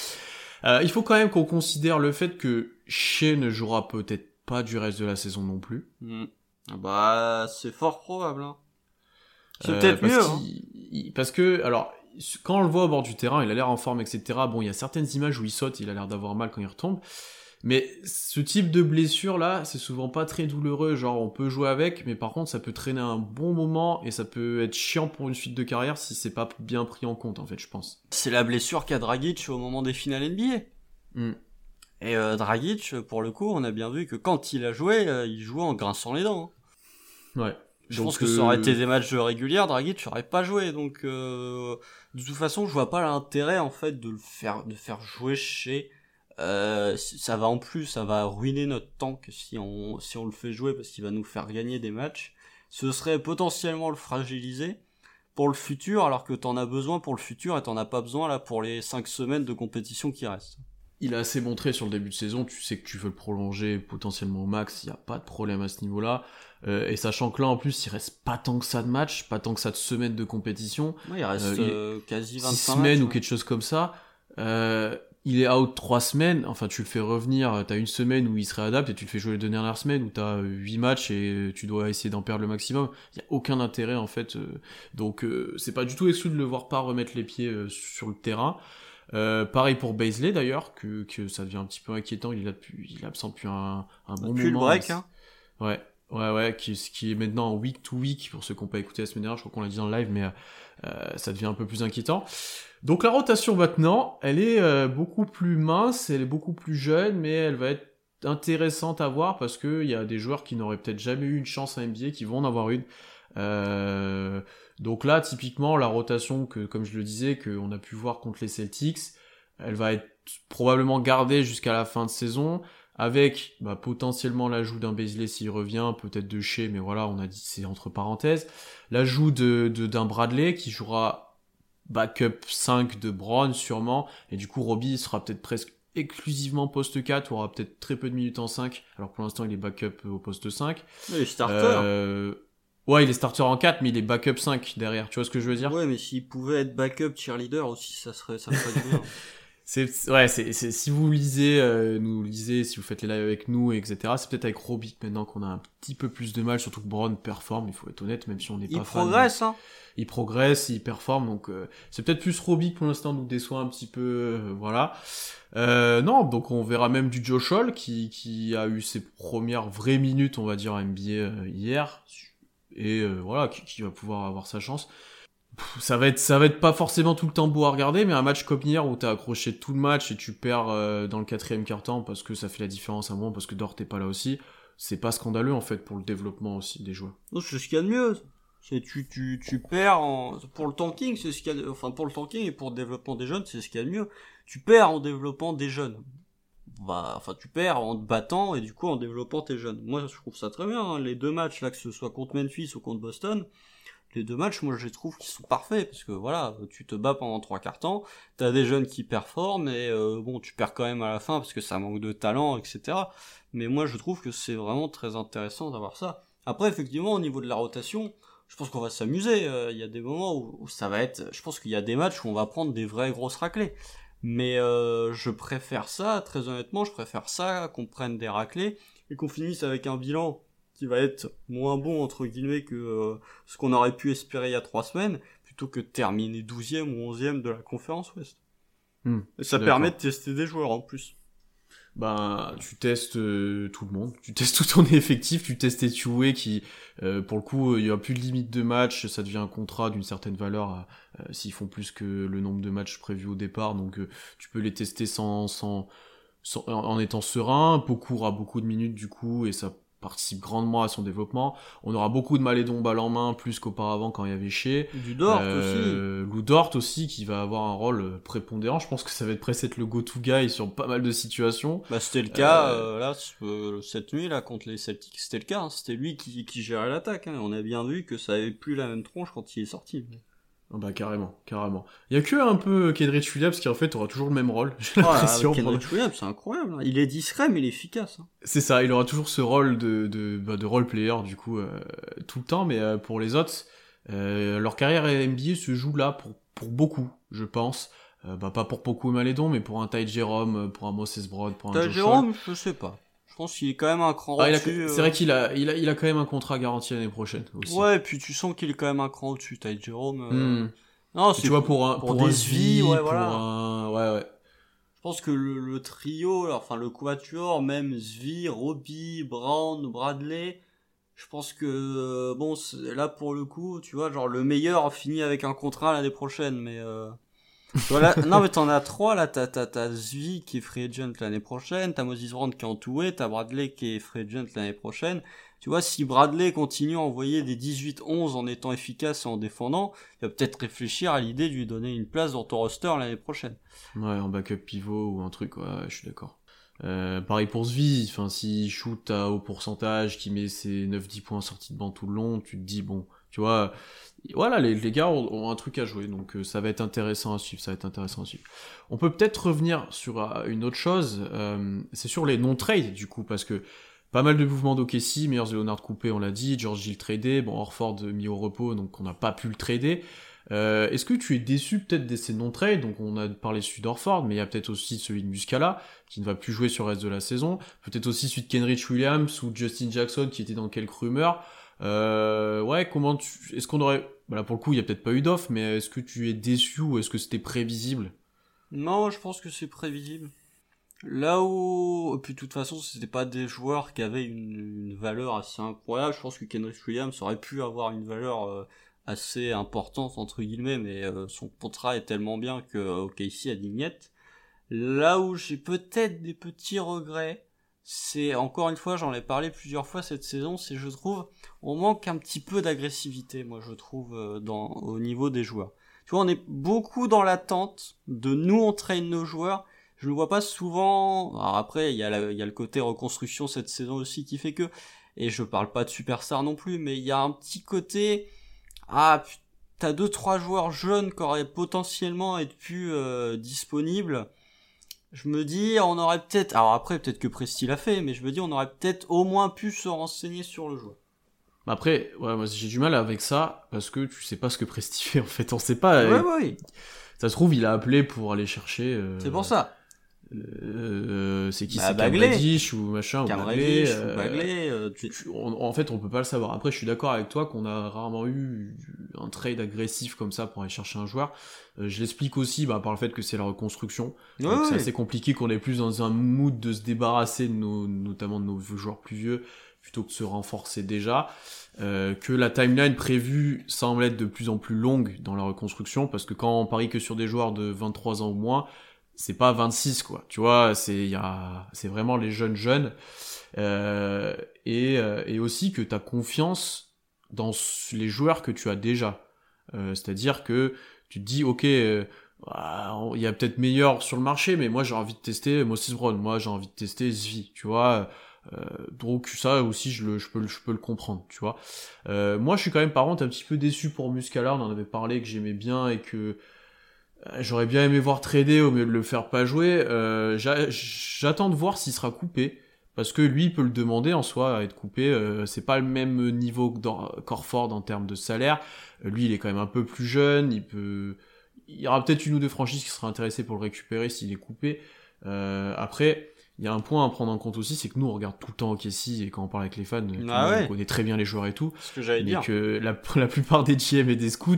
Euh, il faut quand même qu'on considère le fait que Shea ne jouera peut-être pas du reste de la saison non plus. Ah Bah, c'est fort probable. Hein. C'est Euh, peut-être mieux. hein. il- Parce que, alors, quand on le voit au bord du terrain, il a l'air en forme, etc. Bon, il y a certaines images où il saute, il a l'air d'avoir mal quand il retombe. Mais ce type de blessure là, c'est souvent pas très douloureux. Genre, on peut jouer avec, mais par contre, ça peut traîner un bon moment et ça peut être chiant pour une suite de carrière si c'est pas bien pris en compte, en fait, je pense. C'est la blessure qu'a Dragic au moment des finales NBA. Hmm. Et euh, Dragic, pour le coup, on a bien vu que quand il a joué, euh, il jouait en grinçant les dents. hein. Ouais. Je Donc, pense que ça aurait euh, été des matchs réguliers, Dragic n'aurait pas joué. Donc, euh, de toute façon, je vois pas l'intérêt en fait de le faire, de faire jouer chez. Euh, ça va en plus, ça va ruiner notre tank si on si on le fait jouer parce qu'il va nous faire gagner des matchs. Ce serait potentiellement le fragiliser pour le futur, alors que t'en as besoin pour le futur et t'en as pas besoin là pour les 5 semaines de compétition qui restent. il a assez montré sur le début de saison, tu sais que tu veux le prolonger potentiellement au max, il n'y a pas de problème à ce niveau-là. Euh, et sachant que là, en plus, il reste pas tant que ça de match, pas tant que ça de semaines de compétition, Ouais, il reste Euh, il- euh, quasi 25 six semaines matchs, ou quelque chose comme ça. Euh, il est out trois semaines, enfin tu le fais revenir, t'as une semaine où il se réadapte et tu le fais jouer les deux dernières semaines où t'as euh, huit matchs et tu dois essayer d'en perdre le maximum. Il y a aucun intérêt en fait, euh, donc euh, c'est pas du tout exclu de le voir pas remettre les pieds euh, sur le terrain. Euh, pareil pour Baisley d'ailleurs, que, que ça devient un petit peu inquiétant, il est là depuis, il est absent depuis un, un bon Depuis le break, hein. Ouais, ouais, ouais, qui, ce qui est maintenant en week to week, pour ceux qui n'ont pas écouté la semaine dernière, je crois qu'on l'a dit dans le live, mais euh, ça devient un peu plus inquiétant. Donc la rotation maintenant, elle est euh, beaucoup plus mince, elle est beaucoup plus jeune, mais elle va être intéressante à voir parce qu'il y a des joueurs qui n'auraient peut-être jamais eu une chance à NBA qui vont en avoir une. Euh, donc là, typiquement, la rotation que, comme je le disais, qu'on a pu voir contre les Celtics, elle va être probablement gardée jusqu'à la fin de saison. avec bah, potentiellement l'ajout d'un Beasley s'il revient, peut-être de chez, mais voilà, on a dit c'est entre parenthèses. L'ajout de, d'un Bradley qui jouera backup 5 de Brown sûrement, et du coup Robbie sera peut-être presque exclusivement poste 4, aura peut-être très peu de minutes en 5, alors pour l'instant il est backup au poste 5. Il est starter. Euh, ouais, il est starter en 4, mais il est backup 5 derrière, tu vois ce que je veux dire? Ouais, mais s'il pouvait être backup cheerleader aussi, ça serait, ça ferait du bien. (laughs) C'est ouais, c'est si vous lisez, euh, nous lisez, si vous faites les lives avec nous, etc. C'est peut-être avec Robic maintenant qu'on a un petit peu plus de mal, surtout que Brown performe. Il faut être honnête, même si on n'est pas il progresse, hein. Il progresse, il performe, donc euh, c'est peut-être plus Robic pour l'instant nous déçoit un petit peu, euh, voilà. non, donc on verra même du Josh Hall qui qui a eu ses premières vraies minutes, on va dire, à NBA hier, et voilà, qui, qui va pouvoir avoir sa chance ça va être ça va être pas forcément tout le temps beau à regarder mais un match comme hier où t'as accroché tout le match et tu perds euh, dans le quatrième quart temps parce que ça fait la différence à un moment parce que Dort est pas là aussi c'est pas scandaleux en fait pour le développement aussi des joueurs. C'est ce qu'il y a de mieux. C'est tu tu tu perds en... pour le tanking c'est ce qu'il y a enfin pour le tanking et pour le développement des jeunes c'est ce qu'il y a de mieux. Tu perds en développant des jeunes. Bah enfin tu perds en te battant et du coup en développant tes jeunes. Moi je trouve ça très bien hein. les deux matchs là que ce soit contre Memphis ou contre Boston les deux matchs, moi je trouve qu'ils sont parfaits parce que voilà, tu te bats pendant trois quarts temps, t'as des jeunes qui performent et euh, bon, tu perds quand même à la fin parce que ça manque de talent, etc. Mais moi je trouve que c'est vraiment très intéressant d'avoir ça. Après, effectivement, au niveau de la rotation, je pense qu'on va s'amuser. Euh, il y a des moments où, ça va être, je pense qu'il y a des matchs où on va prendre des vraies grosses raclées. Mais euh, je préfère ça, très honnêtement, je préfère ça qu'on prenne des raclées et qu'on finisse avec un bilan qui va être moins bon entre guillemets que euh, ce qu'on aurait pu espérer il y a trois semaines, plutôt que de terminer 12e ou 11e de la conférence Ouest. Hmm, et ça permet de tester des joueurs en plus. Ben, tu testes euh, tout le monde, tu testes (laughs) tout ton effectif, tu testes tes qui, euh, pour le coup, il y a plus de limite de match, ça devient un contrat d'une certaine valeur s'ils font plus que le nombre de matchs prévus au départ, donc tu peux les tester sans, sans, sans en étant serein. Beaucoup aura beaucoup de minutes du coup, et ça participe grandement à son développement. On aura beaucoup de Malédon balle en main, plus qu'auparavant quand il y avait chez. Du Dort euh, aussi. Lou Dort aussi, qui va avoir un rôle euh, prépondérant. Je pense que ça va être presque être le go-to guy sur pas mal de situations. Bah, c'était le cas, euh, là, cette nuit, là, contre les Celtics, c'était le cas. Hein. C'était lui qui, qui gérait l'attaque. Hein. On a bien vu que ça avait plus la même tronche quand il est sorti. Bah carrément, carrément. Il y a que un peu Kendrick Williams qui en fait aura toujours le même rôle. (laughs) J'ai l'impression. Kendrick Williams, c'est incroyable. Hein. Il est discret mais il est efficace. Hein. C'est ça, il aura toujours ce rôle de de, bah, de role player du coup euh, tout le temps, mais euh, pour les autres, euh, leur carrière NBA se joue là pour pour beaucoup, je pense. bah pas pour beaucoup Malédon, mais pour un Ty Jerome, pour un Moses Broad, pour un Ty Jerome, je sais pas. Je pense qu'il est quand même un cran ah, au-dessus. C'est vrai qu'il a, il a, il a quand même un contrat garanti l'année prochaine aussi. Ouais, et puis tu sens qu'il est quand même un cran au-dessus, Ty Jerome. Euh. Hmm. Non, tu vois pour un, pour, pour vie, ouais, voilà. Un... ouais, ouais. Je pense que le, trio, enfin le quatuor, même Zvi, Robbie, Brown, Bradley, je pense que euh, bon, là pour le coup, tu vois, genre le meilleur finit avec un contrat l'année prochaine, mais. Euh... Voilà. non, mais t'en as trois, là. T'as, t'as, t'as Zvi qui est free agent l'année prochaine, t'as Moses Brown qui est entoué, t'as Bradley qui est free agent l'année prochaine. Tu vois, si Bradley continue à envoyer des 18-11 en étant efficace et en défendant, il va peut-être réfléchir à l'idée de lui donner une place dans ton roster l'année prochaine. Ouais, en backup pivot ou un truc, ouais, je suis d'accord. Euh, pareil pour Zvi, enfin, s'il shoot à haut pourcentage, qui met ses 9-10 points sortis de banc tout le long, tu te dis, bon, tu vois, voilà, les, gars ont, un truc à jouer, donc euh, ça va être intéressant à suivre, ça va être intéressant à suivre. On peut peut-être revenir sur euh, une autre chose, euh, c'est sur les non-trades du coup, parce que pas mal de mouvements d'OKC, Meilleurs Leonard coupé, on l'a dit, George Gill tradé, bon Orford mis au repos, donc on n'a pas pu le trader. Est-ce que tu es déçu peut-être de ces non-trades? Donc on a parlé celui d'Orford, mais il y a peut-être aussi celui de Muscala, qui ne va plus jouer sur le reste de la saison. Peut-être aussi celui de Kenrich Williams ou Justin Jackson, qui était dans quelques rumeurs. Euh, ouais, comment tu... Est-ce qu'on aurait... Voilà, pour le coup, il y a peut-être pas eu d'offre, mais est-ce que tu es déçu ou est-ce que c'était prévisible? Non, je pense que c'est prévisible. Là où, puis de toute façon, c'était pas des joueurs qui avaient une, valeur assez incroyable. Je pense que Kendrick Williams aurait pu avoir une valeur euh, assez importante entre guillemets, mais euh, son contrat est tellement bien que OKC a dit Là où j'ai peut-être des petits regrets, c'est encore une fois, j'en ai parlé plusieurs fois cette saison, c'est je trouve, on manque un petit peu d'agressivité, moi je trouve, euh, dans, au niveau des joueurs. Tu vois, on est beaucoup dans l'attente de nous entraîner nos joueurs. je ne vois pas souvent. Alors après, il y, a il y a le côté reconstruction cette saison aussi qui fait que. Et je parle pas de superstar non plus, mais il y a un petit côté. Ah, t'as deux trois joueurs jeunes qui auraient potentiellement être plus euh, disponibles. Je me dis, on aurait peut-être. Alors après, peut-être que Presti l'a fait, mais je me dis, on aurait peut-être au moins pu se renseigner sur le joueur. Après, ouais, moi j'ai du mal avec ça parce que tu sais pas ce que Presti (laughs) fait en fait. On sait pas. Ouais, ouais. Ça se trouve, il a appelé pour aller chercher. Euh, c'est pour ça. Euh, c'est qui Bah, c'est. Cavendish ou machin ou Bagley, euh, ou Bagley, euh, tu- on- en fait, on peut pas le savoir. Après, je suis d'accord avec toi qu'on a rarement eu un trade agressif comme ça pour aller chercher un joueur. Euh, je l'explique aussi bah, par le fait que c'est la reconstruction. Ouais, Donc, c'est assez compliqué qu'on est plus dans un mood de se débarrasser de nos, notamment de nos joueurs plus vieux plutôt que de se renforcer déjà. Euh, que la timeline prévue semble être de plus en plus longue dans la reconstruction parce que quand on parie que sur des joueurs de 23 ans ou moins, c'est pas 26 quoi. Tu vois, c'est y a c'est vraiment les jeunes jeunes euh, et euh, et aussi que tu as confiance dans les joueurs que tu as déjà. Euh, c'est-à-dire que tu te dis OK euh, ah, il y a peut-être meilleur sur le marché mais moi j'ai envie de tester Moses Brown, moi j'ai envie de tester Zvi, tu vois. Euh, donc ça aussi je le je peux je peux le comprendre, tu vois. Euh, moi, je suis quand même par contre un petit peu déçu pour Muscala. On en avait parlé que j'aimais bien et que j'aurais bien aimé voir trader au mieux de le faire pas jouer. Euh, j'a- J'attends de voir s'il sera coupé. Parce que lui, il peut le demander en soi à être coupé. Euh, c'est pas le même niveau que dans Corford en termes de salaire. Euh, lui, il est quand même un peu plus jeune. Il peut. Il y aura peut-être une ou deux franchises qui seraient intéressées pour le récupérer s'il est coupé. Euh, après, il y a un point à prendre en compte aussi, c'est que nous, on regarde tout le temps au et quand on parle avec les fans, Ah ouais. connaît très bien les joueurs et tout ce que j'allais dire. que la, (laughs) la plupart des GM et des scouts,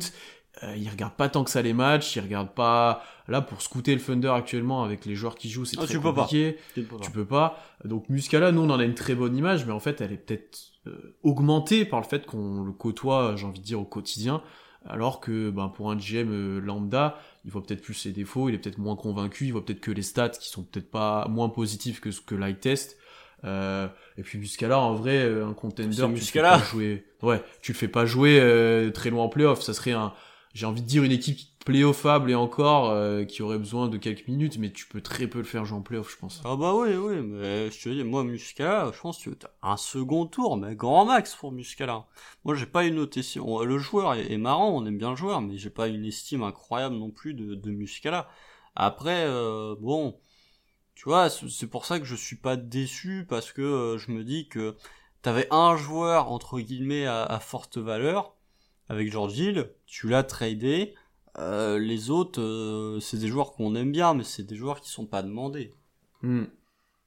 euh, ils regardent pas tant que ça les matchs, ils regardent pas. Là, pour scouter le Thunder actuellement avec les joueurs qui jouent, c'est Ah, très tu peux pas. compliqué. Tu peux pas. Donc Muscala, nous, on en a une très bonne image, mais en fait, elle est peut-être euh, augmentée par le fait qu'on le côtoie, j'ai envie de dire, au quotidien. Alors que ben, pour un GM euh, lambda, il voit peut-être plus ses défauts, il est peut-être moins convaincu, il voit peut-être que les stats qui sont peut-être pas moins positifs que ce que l'eye test. Euh, et puis Muscala, en vrai, euh, un contender, tu le Muscala. fais pas jouer. Ouais, tu le fais pas jouer euh, très loin en playoff. Ça serait un, j'ai envie de dire une équipe playoffable et encore euh, qui aurait besoin de quelques minutes, mais tu peux très peu le faire jouer en playoff, je pense. Ah bah oui, oui, mais je te dis, moi, Muscala, je pense que t'as un second tour, mais grand max pour Muscala. Moi, j'ai pas une notation. Le joueur est, marrant, on aime bien le joueur, mais j'ai pas une estime incroyable non plus de, Muscala. Après, euh, bon, tu vois, c'est pour ça que je suis pas déçu, parce que euh, je me dis que t'avais un joueur, entre guillemets, à forte valeur, avec George Hill, tu l'as tradé, euh, les autres, euh, c'est des joueurs qu'on aime bien, mais c'est des joueurs qui sont pas demandés. Hmm.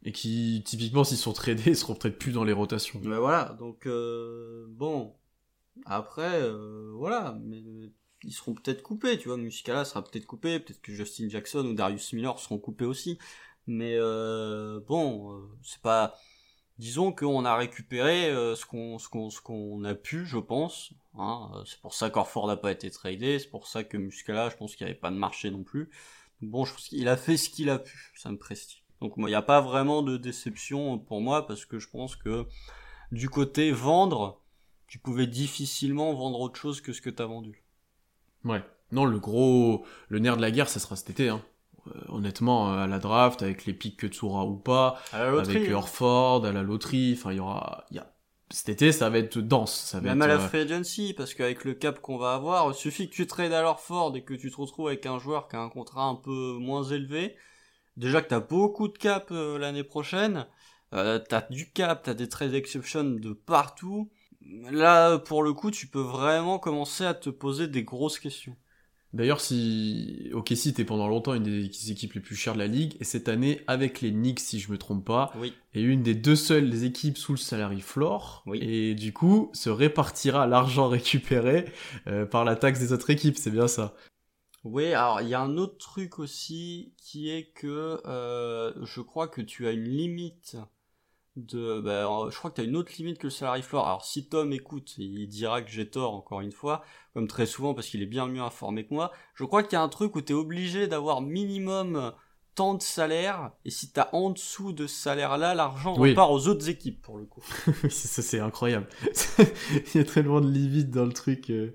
Et qui, typiquement, s'ils sont tradés, ils seront peut-être plus dans les rotations. Mais voilà, donc euh, bon, après, euh, voilà, mais ils seront peut-être coupés, tu vois, Muscala sera peut-être coupé, peut-être que Justin Jackson ou Darius Miller seront coupés aussi, mais euh, bon, euh, c'est pas, disons qu'on a récupéré ce qu'on ce qu'on ce qu'on a pu, je pense. Hein, euh, c'est pour ça qu'Orford n'a pas été tradé, c'est pour ça que Muscala, je pense qu'il n'y avait pas de marché non plus. Donc bon, je pense qu'il a fait ce qu'il a pu, ça me prestige. Donc moi, il n'y a pas vraiment de déception pour moi parce que je pense que du côté vendre, tu pouvais difficilement vendre autre chose que ce que t'as vendu. Ouais. Non, le gros, le nerf de la guerre, ça sera cet été. Hein. Euh, honnêtement, euh, à la draft, avec les pics que tu auras ou pas, À la loterie, avec hein. Orford, à la loterie, enfin, il y aura, il y a, cet été, ça va être dense, ça va Même à la euh, free agency, parce qu'avec le cap qu'on va avoir, il suffit que tu trades à Ford et que tu te retrouves avec un joueur qui a un contrat un peu moins élevé. Déjà que t'as beaucoup de cap euh, l'année prochaine, euh, t'as du cap, t'as des trade exceptions de partout. Là, pour le coup, tu peux vraiment commencer à te poser des grosses questions. D'ailleurs, si OKC était pendant longtemps une des équipes les plus chères de la ligue, et cette année, avec les Knicks, si je me trompe pas, Oui. est une des deux seules équipes sous le salary floor, Oui. et du coup, se répartira l'argent (laughs) récupéré euh, par la taxe des autres équipes, c'est bien ça. Oui, alors il y a un autre truc aussi qui est que euh, je crois que tu as une limite de bah, euh, je crois que tu as une autre limite que le salary floor. Alors si Tom écoute, il dira que j'ai tort encore une fois, comme très souvent parce qu'il est bien mieux informé que moi. Je crois qu'il y a un truc où tu es obligé d'avoir minimum tant de salaire et si tu as en dessous de ce salaire-là, l'argent Oui. repart aux autres équipes pour le coup. (laughs) ça, c'est incroyable. (laughs) Il y a tellement de limites dans le truc. euh.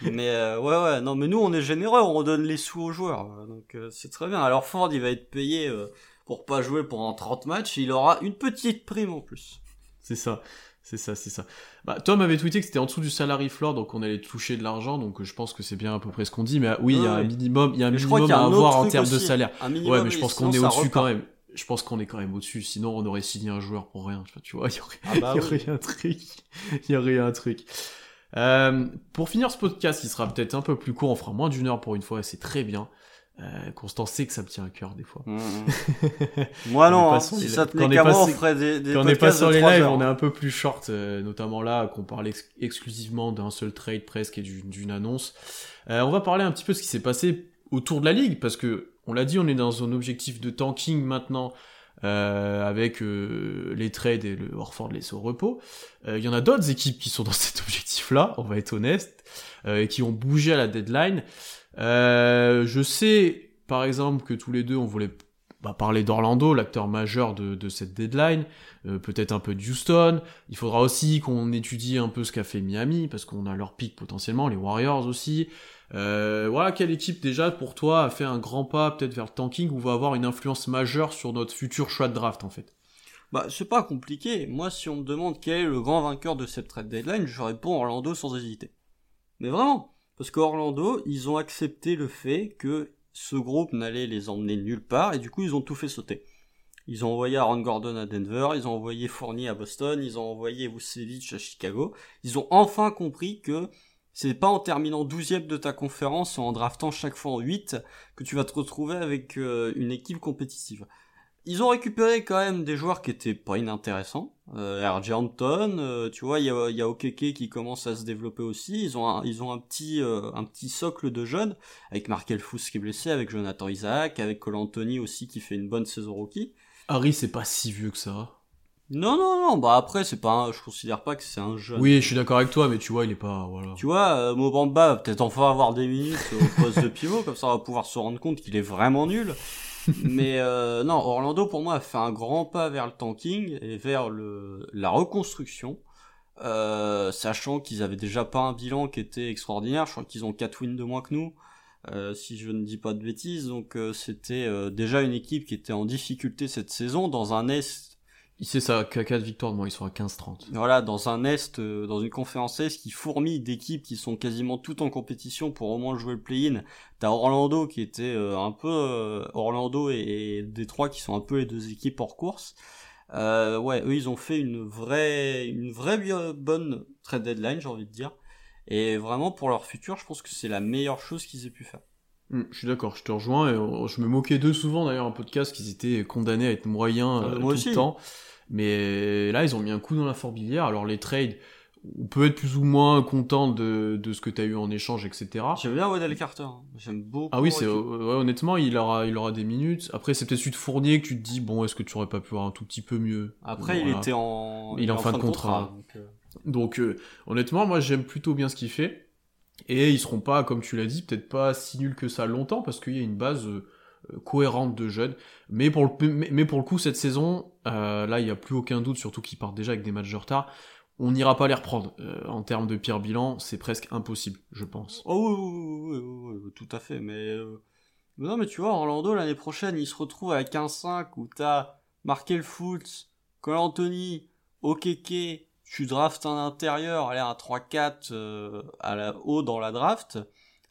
mais euh, ouais, ouais, non, mais nous, on est généreux, on donne les sous aux joueurs. euh, Donc, euh, c'est très bien. Alors, Ford, il va être payé euh, pour pas jouer pendant 30 matchs. Il aura une petite prime en plus. C'est ça, c'est ça, c'est ça. Bah, Tom avait tweeté que c'était en dessous du salary floor, donc on allait toucher de l'argent, donc euh, je pense que c'est bien à peu près ce qu'on dit. Mais euh, oui, il y a un minimum, il y a un minimum y a à un avoir autre en termes de salaire. Ouais, mais je pense qu'on est au-dessus quand même. Je pense qu'on est quand même au-dessus, sinon on aurait signé un joueur pour rien. Tu vois, il y aurait, Ah bah y aurait oui. un truc. (laughs) Il y aurait un truc. Euh, pour finir ce podcast, qui sera peut-être un peu plus court, on fera moins d'une heure pour une fois, c'est très bien. Euh, Constant sait que ça me tient à cœur des fois. Mm, mm. (laughs) Moi, Quand on non, est hein, si ça quand tenait on est pas on ferait des, des Quand on n'est pas sur les lives, heures. on est un peu plus short, euh, notamment là, qu'on parle ex- exclusivement d'un seul trade presque et d'une annonce. Euh, on va parler un petit peu de ce qui s'est passé autour de la ligue, parce que, on l'a dit, on est dans un objectif de tanking maintenant, euh, avec euh, les trades et le Orford laissé au repos. Euh, Il y en a d'autres équipes qui sont dans (laughs) cet objectif-là, on va être honnête, euh, et qui ont bougé à la deadline. Euh, je sais, par exemple, que tous les deux, on voulait bah, parler d'Orlando, l'acteur majeur de, de cette deadline, euh, peut-être un peu de Houston. Il faudra aussi qu'on étudie un peu ce qu'a fait Miami, parce qu'on a leur pic potentiellement, les Warriors aussi. Euh, voilà, quelle équipe déjà pour toi a fait un grand pas peut-être vers le tanking ou va avoir une influence majeure sur notre futur choix de draft en fait? Bah, c'est pas compliqué. Moi, si on me demande quel est le grand vainqueur de cette trade deadline, je réponds Orlando sans hésiter. Mais vraiment. Parce qu'Orlando, ils ont accepté le fait que ce groupe n'allait les emmener nulle part, et du coup, ils ont tout fait sauter. Ils ont envoyé Aaron Gordon à Denver, ils ont envoyé Fournier à Boston, ils ont envoyé Vucevic à Chicago. Ils ont enfin compris que c'est pas en terminant 12 de ta conférence en draftant chaque fois en 8 que tu vas te retrouver avec euh, une équipe compétitive. Ils ont récupéré quand même des joueurs qui étaient pas inintéressants. Euh, RJ Hampton, euh, tu vois, il y a, y a Okeke qui commence à se développer aussi. Ils ont un, ils ont un petit, euh, un petit socle de jeunes avec Markel Fous qui est blessé, avec Jonathan Isaac, avec Cole Anthony aussi qui fait une bonne saison rookie. Harry c'est pas si vieux que ça. Non, non, non, bah après, c'est pas un- je considère pas que c'est un jeune. Oui, je suis d'accord avec toi, mais tu vois, il est pas voilà. Tu vois, euh, Mobamba va peut-être enfin avoir des minutes au poste de pivot, comme ça on va pouvoir se rendre compte qu'il est vraiment nul. (laughs) Mais euh, non, Orlando pour moi a fait un grand pas vers le tanking et vers le, la reconstruction, euh, sachant qu'ils avaient déjà pas un bilan qui était extraordinaire. Je crois qu'ils ont 4 wins de moins que nous, euh, si je ne dis pas de bêtises. Donc euh, c'était euh, déjà une équipe qui était en difficulté cette saison dans un est Il sait ça, qu'à 4 victoires, moi ils sont à 15-30. voilà, dans un Est, euh, dans une conférence Est qui fourmille d'équipes qui sont quasiment toutes en compétition pour au moins jouer le play-in. T'as Orlando qui était euh, un peu euh, Orlando et, et Détroit qui sont un peu les deux équipes hors course. Euh, ouais, eux ils ont fait une vraie, une vraie bonne trade deadline, j'ai envie de dire. Et vraiment pour leur futur, je pense que c'est la meilleure chose qu'ils aient pu faire. Hum, je suis d'accord, je te rejoins. Et je me moquais d'eux souvent d'ailleurs en podcast qu'ils étaient condamnés à être moyens Euh, euh, moi tout aussi. le temps. Mais là, ils ont mis un coup dans la fourmilière. Alors les trades, on peut être plus ou moins content de, de ce que tu as eu en échange, etc. J'aime bien Wendell Carter, hein. j'aime beaucoup. Ah oui, c'est ouais, honnêtement, il aura, il aura des minutes. Après, c'est peut-être celui de Fournier que tu te dis, bon, est-ce que tu aurais pas pu avoir un tout petit peu mieux? Après, il Voilà. était en, Il est en fin de contrat. donc, euh, Donc, euh, honnêtement, moi, j'aime plutôt bien ce qu'il fait. Et ils seront pas, comme tu l'as dit, peut-être pas si nuls que ça longtemps, parce qu'il y a une base euh, cohérente de jeunes. Mais pour le, mais, pour le coup, cette saison, euh, là, il n'y a plus aucun doute, surtout qu'ils partent déjà avec des matchs de retard. On n'ira pas les reprendre. Euh, en termes de pire bilan, c'est presque impossible, je pense. Oh oui, oui, oui, tout à fait. Mais euh, non, mais tu vois, Orlando l'année prochaine, il se retrouve avec un 5 où t'as Markel Fultz, Cole Anthony, Okeke, tu draftes un intérieur, allez un 3-4 euh, à la haut dans la draft,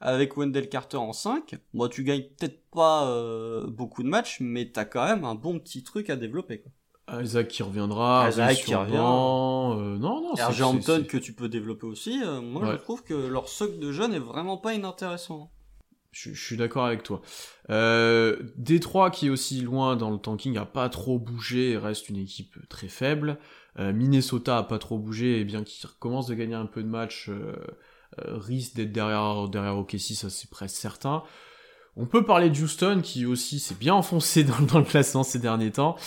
avec Wendell Carter en 5. Moi, tu gagnes peut-être pas euh, beaucoup de matchs, mais t'as quand même un bon petit truc à développer. Quoi. Isaac qui reviendra, Isaac qui revient. euh, non, non, c'est- Hampton que tu peux développer aussi, euh, moi Ouais. je trouve que leur socle de jeunes est vraiment pas inintéressant. Je, je suis d'accord avec toi. Euh, Détroit, qui est aussi loin dans le tanking, a pas trop bougé et reste une équipe très faible. Euh, Minnesota a pas trop bougé et bien qu'il recommence de gagner un peu de matchs, risque d'être derrière, derrière OKC, ça c'est presque certain. On peut parler de Houston qui aussi s'est bien enfoncé (laughs) dans, dans le classement ces derniers temps.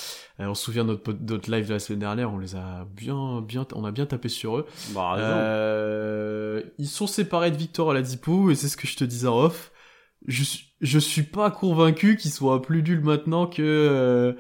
Euh, on se souvient de notre, notre live de la semaine dernière, on les a bien, bien, on a bien tapé sur eux. Bah, Euh, ils sont séparés de Victor Oladipo et c'est ce que je te disais en off. Je, je suis pas convaincu qu'ils soient plus nuls maintenant que euh,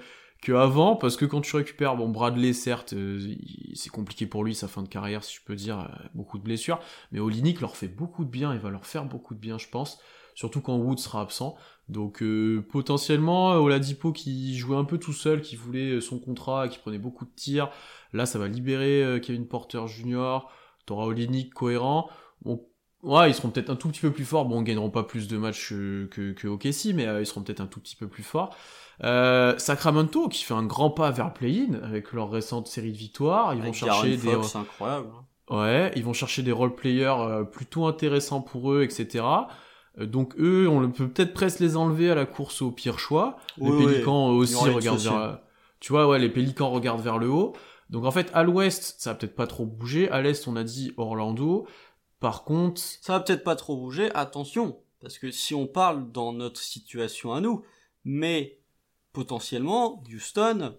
que avant, parce que quand tu récupères, bon, Bradley, certes, euh, c'est compliqué pour lui, sa fin de carrière, si je peux dire, euh, beaucoup de blessures, mais Olinik leur fait beaucoup de bien, il va leur faire beaucoup de bien, je pense, surtout quand Wood sera absent. Donc euh, potentiellement, Oladipo qui jouait un peu tout seul, qui voulait son contrat, qui prenait beaucoup de tirs, là ça va libérer Kevin Porter Jr., t'auras Olinik cohérent. Bon, ouais, ils seront peut-être un tout petit peu plus forts, bon, ils gagneront pas plus de matchs que, que OKC, mais ils seront peut-être un tout petit peu plus forts. Euh, Sacramento qui fait un grand pas vers play-in avec leur récente série de victoires. Ils vont chercher des. incroyable. Hein. Ouais, ils vont chercher des role players euh, plutôt intéressants pour eux, etc. Euh, donc eux, on peut peut-être presque les enlever à la course au pire choix. les Pélicans aussi regardent vers. Tu vois, ouais, les Pélicans regardent vers le haut. Donc en fait, à l'ouest, ça va peut-être pas trop bouger. À l'est, on a dit Orlando. Par contre, ça va peut-être pas trop bouger. Attention, parce que si on parle dans notre situation à nous, mais potentiellement, Houston,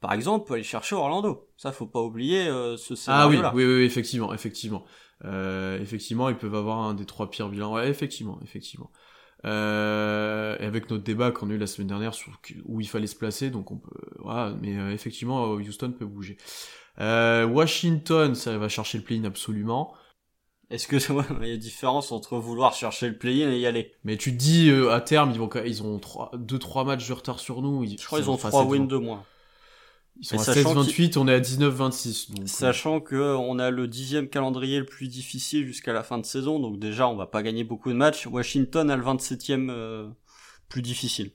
par exemple, peut aller chercher Orlando. Ça, faut pas oublier euh, ce scénario-là. Ah oui, oui, oui, effectivement, effectivement. Euh, effectivement, ils peuvent avoir un des trois pires bilans. Ouais, effectivement, effectivement. Euh, et avec notre débat qu'on a eu la semaine dernière sur où il fallait se placer, donc on peut, voilà, mais euh, effectivement, Houston peut bouger. Euh, Washington, ça va chercher le play-in absolument. Est-ce que (laughs) il y a différence entre vouloir chercher le play-in et y aller? Mais tu te dis euh, à terme ils vont ils ont 3 2 3 matchs de retard sur nous, ils, je crois qu'ils ont 3 wins de moins. Ils sont à 16 28, on est à 19 26 donc, Sachant que on a le dixième calendrier le plus difficile jusqu'à la fin de saison, donc déjà on va pas gagner beaucoup de matchs. Washington a le 27e euh, plus difficile.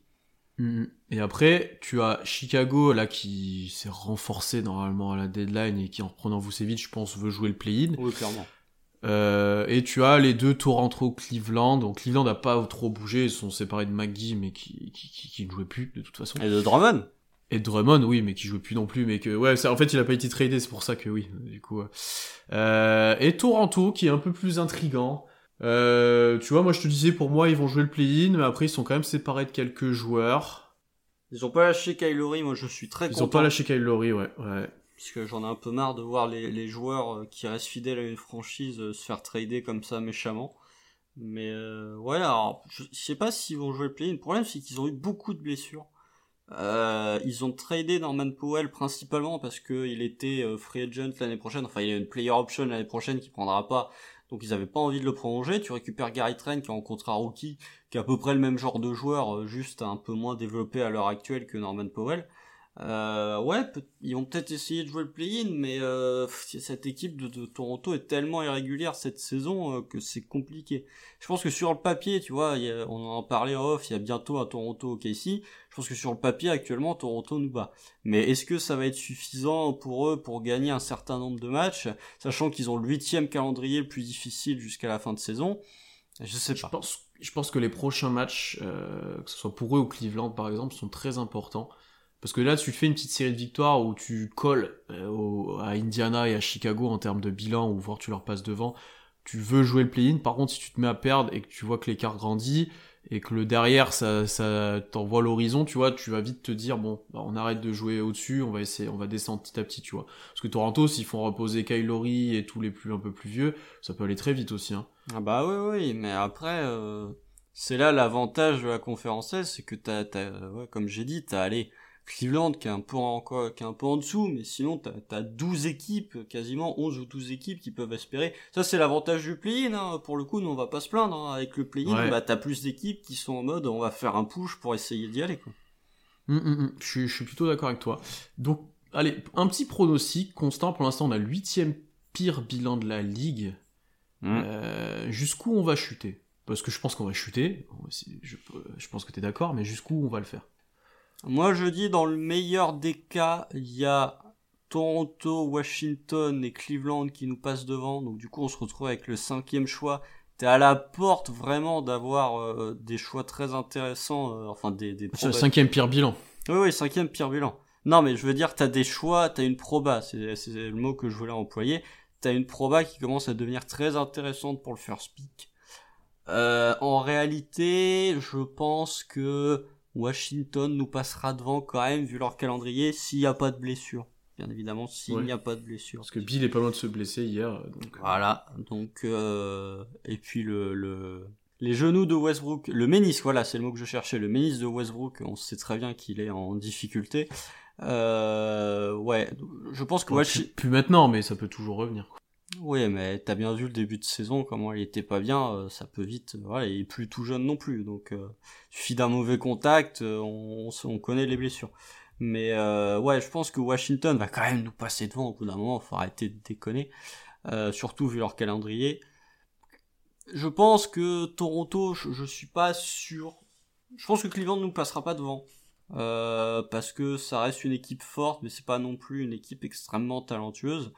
Mm-hmm. Et après, tu as Chicago là qui s'est renforcé normalement à la deadline et qui en reprenant Vucevic, je pense, veut jouer le play-in. Oui, clairement. Euh, et tu as les deux Toronto Cleveland. Donc Cleveland n'a pas trop bougé, ils sont séparés de McGee, mais qui, qui, qui, ne jouait plus de toute façon. Et de Drummond Et de Drummond, oui, mais qui jouait plus non plus, mais que ouais, en fait il a pas été tradé, c'est pour ça que oui, du coup. Euh, et Toronto qui est un peu plus intrigant. Euh, tu vois, moi je te disais pour moi ils vont jouer le play-in, mais après ils sont quand même séparés de quelques joueurs. Ils ont pas lâché Kylori, moi je suis très ils content. Ils ont pas lâché Kylori, ouais, ouais puisque j'en ai un peu marre de voir les, joueurs euh, qui restent fidèles à une franchise euh, se faire trader comme ça méchamment. Mais euh, ouais, alors je sais pas s'ils vont jouer le play. Le problème c'est qu'ils ont eu beaucoup de blessures. Euh, ils ont tradé Norman Powell principalement parce que il était euh, free agent l'année prochaine. Enfin, il y a une player option l'année prochaine qui prendra pas. Donc ils avaient pas envie de le prolonger. Tu récupères Gary Trent qui est en contrat rookie, qui est à peu près le même genre de joueur, juste un peu moins développé à l'heure actuelle que Norman Powell. Euh, ouais, ils vont peut-être essayer de jouer le play-in, mais euh, cette équipe de, Toronto est tellement irrégulière cette saison euh, que c'est compliqué. Je pense que sur le papier, tu vois, on en parlait off, il y a bientôt un Toronto au KC. Je pense que sur le papier, actuellement, Toronto nous bat. Mais est-ce que ça va être suffisant pour eux pour gagner un certain nombre de matchs, sachant qu'ils ont le huitième calendrier le plus difficile jusqu'à la fin de saison? Je sais pas. Je pense, je pense que les prochains matchs, euh, que ce soit pour eux ou Cleveland par exemple, sont très importants parce que là, tu fais une petite série de victoires où tu colles euh, à Indiana et à Chicago en termes de bilan, ou voire tu leur passes devant. Tu veux jouer le play-in. Par contre, si tu te mets à perdre et que tu vois que l'écart grandit et que le derrière, ça, ça t'envoie l'horizon, tu vois, tu vas vite te dire bon, bah, on arrête de jouer au-dessus, on va essayer, on va descendre petit à petit, tu vois. Parce que Toronto, s'ils font reposer Kyle Lowry et tous les plus un peu plus vieux, ça peut aller très vite aussi. Hein. Ah bah oui, oui, mais après. Euh, c'est là l'avantage de la conférence c'est que t'as, comme j'ai dit, t'as allé Cleveland qui est un peu en, qui est un peu en dessous, mais sinon t'as as 12 équipes, quasiment 11 ou 12 équipes qui peuvent espérer. Ça c'est l'avantage du play-in, hein. pour le coup nous on va pas se plaindre, hein. avec le play-in bah t'as plus d'équipes qui sont en mode on va faire un push pour essayer d'y aller quoi. Hum, hum, hum. Je, suis, je, suis, plutôt d'accord avec toi. Donc allez, un petit pronostic constant, pour l'instant on a le huitième pire bilan de la ligue. Euh, jusqu'où on va chuter? Parce que je pense qu'on va chuter, je, je pense que t'es d'accord, mais jusqu'où on va le faire? Moi, je dis dans le meilleur des cas, il y a Toronto, Washington et Cleveland qui nous passent devant. Donc du coup, on se retrouve avec le cinquième choix. T'es à la porte vraiment d'avoir euh, des choix très intéressants. Euh, enfin, des. des c'est le cinquième pire bilan. Oui, oui, cinquième pire bilan. Non, mais je veux dire, t'as des choix, t'as une proba. C'est, le mot que je voulais employer. T'as une proba qui commence à devenir très intéressante pour le first pick. Euh, en réalité, je pense que Washington nous passera devant quand même, vu leur calendrier, s'il n'y a pas de blessure. Bien évidemment, s'il n'y a pas de blessure. Parce que Bill est pas loin de se blesser hier. Donc, euh. Voilà, donc... Euh... Et puis le... le... les genoux de Westbrook, le ménisque, voilà, c'est le mot que je cherchais, le ménisque de Westbrook, on sait très bien qu'il est en difficulté. Euh, ouais, je pense que Bon, Washington... plus, plus maintenant, mais ça peut toujours revenir. quoi. Oui, mais t'as bien vu le début de saison, comment il était pas bien, euh, ça peut vite, euh, voilà, il est plus tout jeune non plus, donc euh, suffit d'un mauvais contact, euh, on, on, on connaît les blessures. Mais ouais, je pense que Washington va quand même nous passer devant au bout d'un moment, faut arrêter de déconner, surtout vu leur calendrier. Je pense que Toronto, je, je suis pas sûr. Je pense que Cleveland nous passera pas devant. Parce que ça reste une équipe forte, mais c'est pas non plus une équipe extrêmement talentueuse.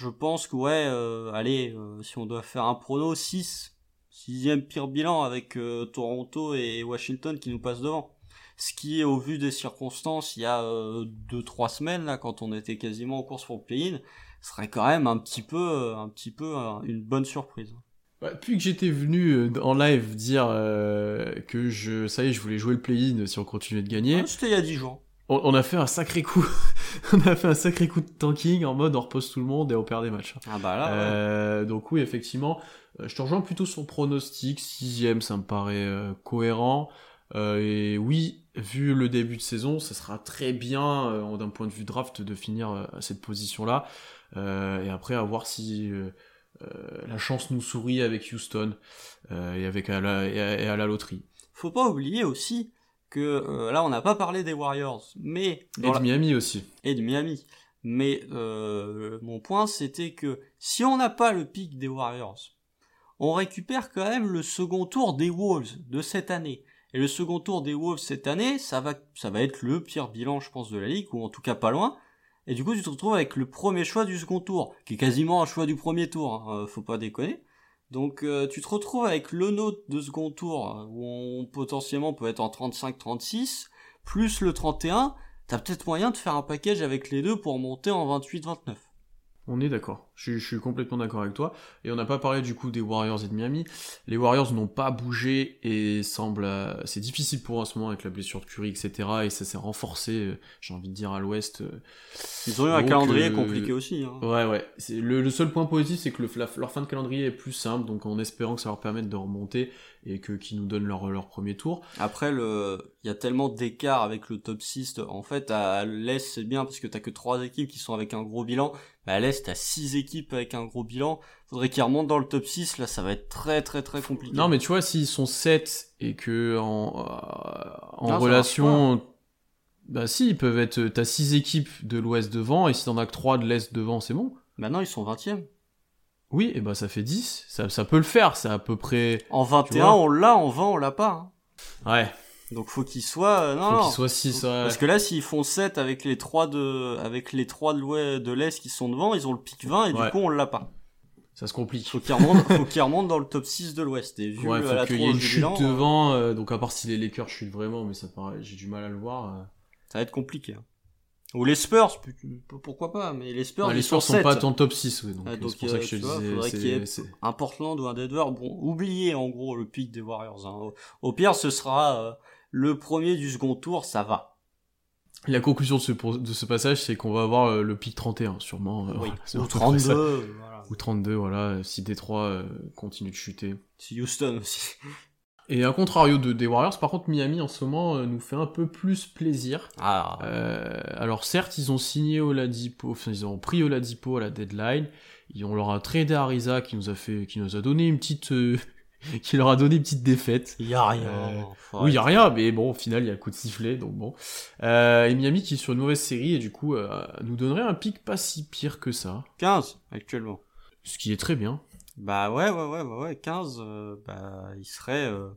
Je pense que ouais, euh, allez, euh, si on doit faire un prono, 6. Sixième pire bilan avec euh, Toronto et Washington qui nous passent devant. Ce qui est au vu des circonstances, il y a 2-3 semaines, là, quand on était quasiment en course pour le play-in, serait quand même un petit peu, un petit peu une bonne surprise. Ouais, depuis que j'étais venu en live dire euh, que je, ça y est, je voulais jouer le play-in si on continuait de gagner, Ah, C'était il y a 10 jours. On, on a fait un sacré coup. (laughs) on a fait un sacré coup de tanking en mode on repose tout le monde et on perd des matchs. Ah bah là, ouais. Euh, donc oui, effectivement, euh, je te rejoins plutôt sur le pronostic. Sixième, ça me paraît euh, cohérent. Euh, et oui, vu le début de saison, ça sera très bien d'un point de vue draft de finir à cette position-là. Et après, à voir si la chance nous sourit avec Houston et avec à la, et à, et à la loterie. Faut pas oublier aussi que euh, là on n'a pas parlé des Warriors, mais Et de la- Miami aussi. et de Miami. Mais euh, mon point c'était que si on n'a pas le pic des Warriors, on récupère quand même le second tour des Wolves de cette année. Et le second tour des Wolves cette année, ça va, ça va être le pire bilan, je pense, de la ligue, ou en tout cas pas loin. Et du coup, tu te retrouves avec le premier choix du second tour, qui est quasiment un choix du premier tour, hein, faut pas déconner. Donc euh, tu te retrouves avec le nôtre de second tour, hein, où on potentiellement peut être en 35-36, plus le 31, t'as peut-être moyen de faire un package avec les deux pour monter en 28-29. On est d'accord. Je, je suis complètement d'accord avec toi. Et on n'a pas parlé du coup des Warriors et de Miami. Les Warriors n'ont pas bougé et semblent. euh, c'est difficile pour eux en ce moment avec la blessure de Curry, etc. Et ça s'est renforcé, euh, j'ai envie de dire, à l'ouest. euh. Ils ont eu un calendrier compliqué aussi. Hein. Ouais, ouais. Le, le seul point positif, c'est que le, la- leur fin de calendrier est plus simple. Donc en espérant que ça leur permette de remonter et que qu'ils nous donnent leur, leur premier tour. Après, le, il y a tellement d'écart avec le top 6. En fait, à l'Est, c'est bien parce que t'as que trois équipes qui sont avec un gros bilan. Mais à l'Est, t'as six équipes avec un gros bilan. Faudrait qu'ils remontent dans le top 6. Là, ça va être très, très, très compliqué. Non, mais tu vois, s'ils sont 7 et que en, euh, en Non, ça relation. Bah si, ils peuvent être. T'as 6 équipes de l'ouest devant, et si t'en as que 3 de l'est devant, c'est bon. Maintenant, ils sont 20e. Oui, et bah ça fait 10. Ça, ça peut le faire, c'est à peu près. En Tu 21, vois. on l'a. En 20, on l'a pas. hein. Ouais, Donc, faut qu'ils soient, euh, non, faut non. qu'ils soient 6. Ouais. Parce que là, s'ils font 7 avec les 3 de, avec les 3 de l'ouest, de l'Est qui sont devant, ils ont le pic 20 et Ouais. du coup, on l'a pas. Ça se complique. Faut qu'ils remontent, faut qu'ils remontent dans le top 6 de l'Ouest. Et vu Ouais, le- faut qu'il y ait une chute bilan, euh, devant, euh, donc à part si les Lakers chutent vraiment, mais ça paraît, j'ai du mal à le voir. euh. ça va être compliqué. hein. Ou les Spurs, pu- pourquoi pas, mais les Spurs, ils les Spurs sont sont 7. pas le top 6, ouais, donc euh, donc, c'est pour ça que je euh, vois, disais. faudrait qu'il y ait- Un Portland ou un Denver, bon, oubliez en gros le pic des Warriors. hein. Au, au pire, ce sera euh, le premier du second tour, ça va. La conclusion de ce, pour- de ce passage, c'est qu'on va avoir euh, le pic 31, sûrement. euh, Oui. (laughs) Ou peu près ça. 32, voilà. Ou 32, voilà, si Détroit euh, continue de chuter. C'est Houston aussi. (laughs) Et à contrario de, des Warriors, par contre, Miami en ce moment euh, nous fait un peu plus plaisir. Ah, alors certes, ils ont signé Oladipo, enfin ils ont pris Oladipo à la deadline. Ils, on leur a tradé Ariza qui nous a fait, qui nous a donné une petite, (laughs) qui leur a donné une petite défaite. il y a rien. Euh, Oui, il y a rien, mais bon, au final, il y a un coup de sifflet, donc bon. Euh, et Miami qui est sur une mauvaise série et du coup euh, nous donnerait un pic pas si pire que ça, 15 actuellement. ce qui est très bien. Bah ouais, ouais, ouais, ouais, ouais 15, euh, bah il serait... euh,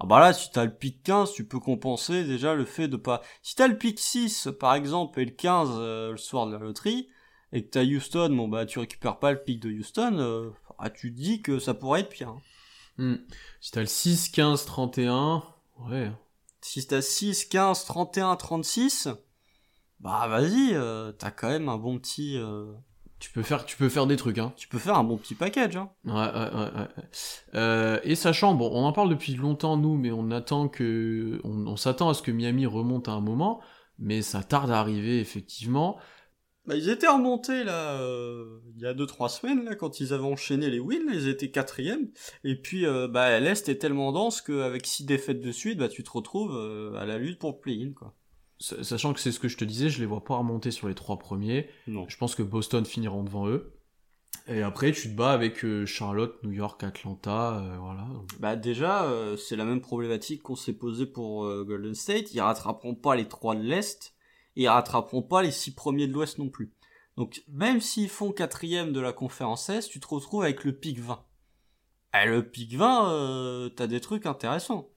Ah bah là, si t'as le pic 15, tu peux compenser déjà le fait de pas... Si t'as le pic 6, par exemple, et le 15 euh, le soir de la loterie, et que t'as Houston, bon bah tu récupères pas le pic de Houston, ah, tu te dis que ça pourrait être pire. hein. Hmm. Si t'as le 6, 15, 31, ouais. Si t'as 6, 15, 31, 36, bah vas-y, euh, t'as quand même un bon petit... euh, Tu peux faire, tu peux faire des trucs, hein. Tu peux faire un bon petit package, hein. Ouais, ouais, ouais, ouais. Euh, et sachant, bon, on en parle depuis longtemps nous, mais on attend que, on, on s'attend à ce que Miami remonte à un moment, mais ça tarde à arriver effectivement. Bah, ils étaient remontés là euh, il y a deux trois semaines là quand ils avaient enchaîné les wins, ils étaient quatrième. Et puis euh, bah l'est est tellement dense qu'avec six défaites de suite, bah tu te retrouves euh, à la lutte pour le play-in quoi. Sachant que c'est ce que je te disais, je les vois pas remonter sur les trois premiers. Non. Je pense que Boston finiront devant eux. Et après, tu te bats avec Charlotte, New York, Atlanta, voilà. Bah déjà, c'est la même problématique qu'on s'est posée pour Golden State. Ils rattraperont pas les trois de l'est et rattraperont pas les six premiers de l'Ouest non plus. Donc même s'ils font quatrième de la conférence Est, tu te retrouves avec le pic 20. Et le pic 20, euh, t'as des trucs intéressants.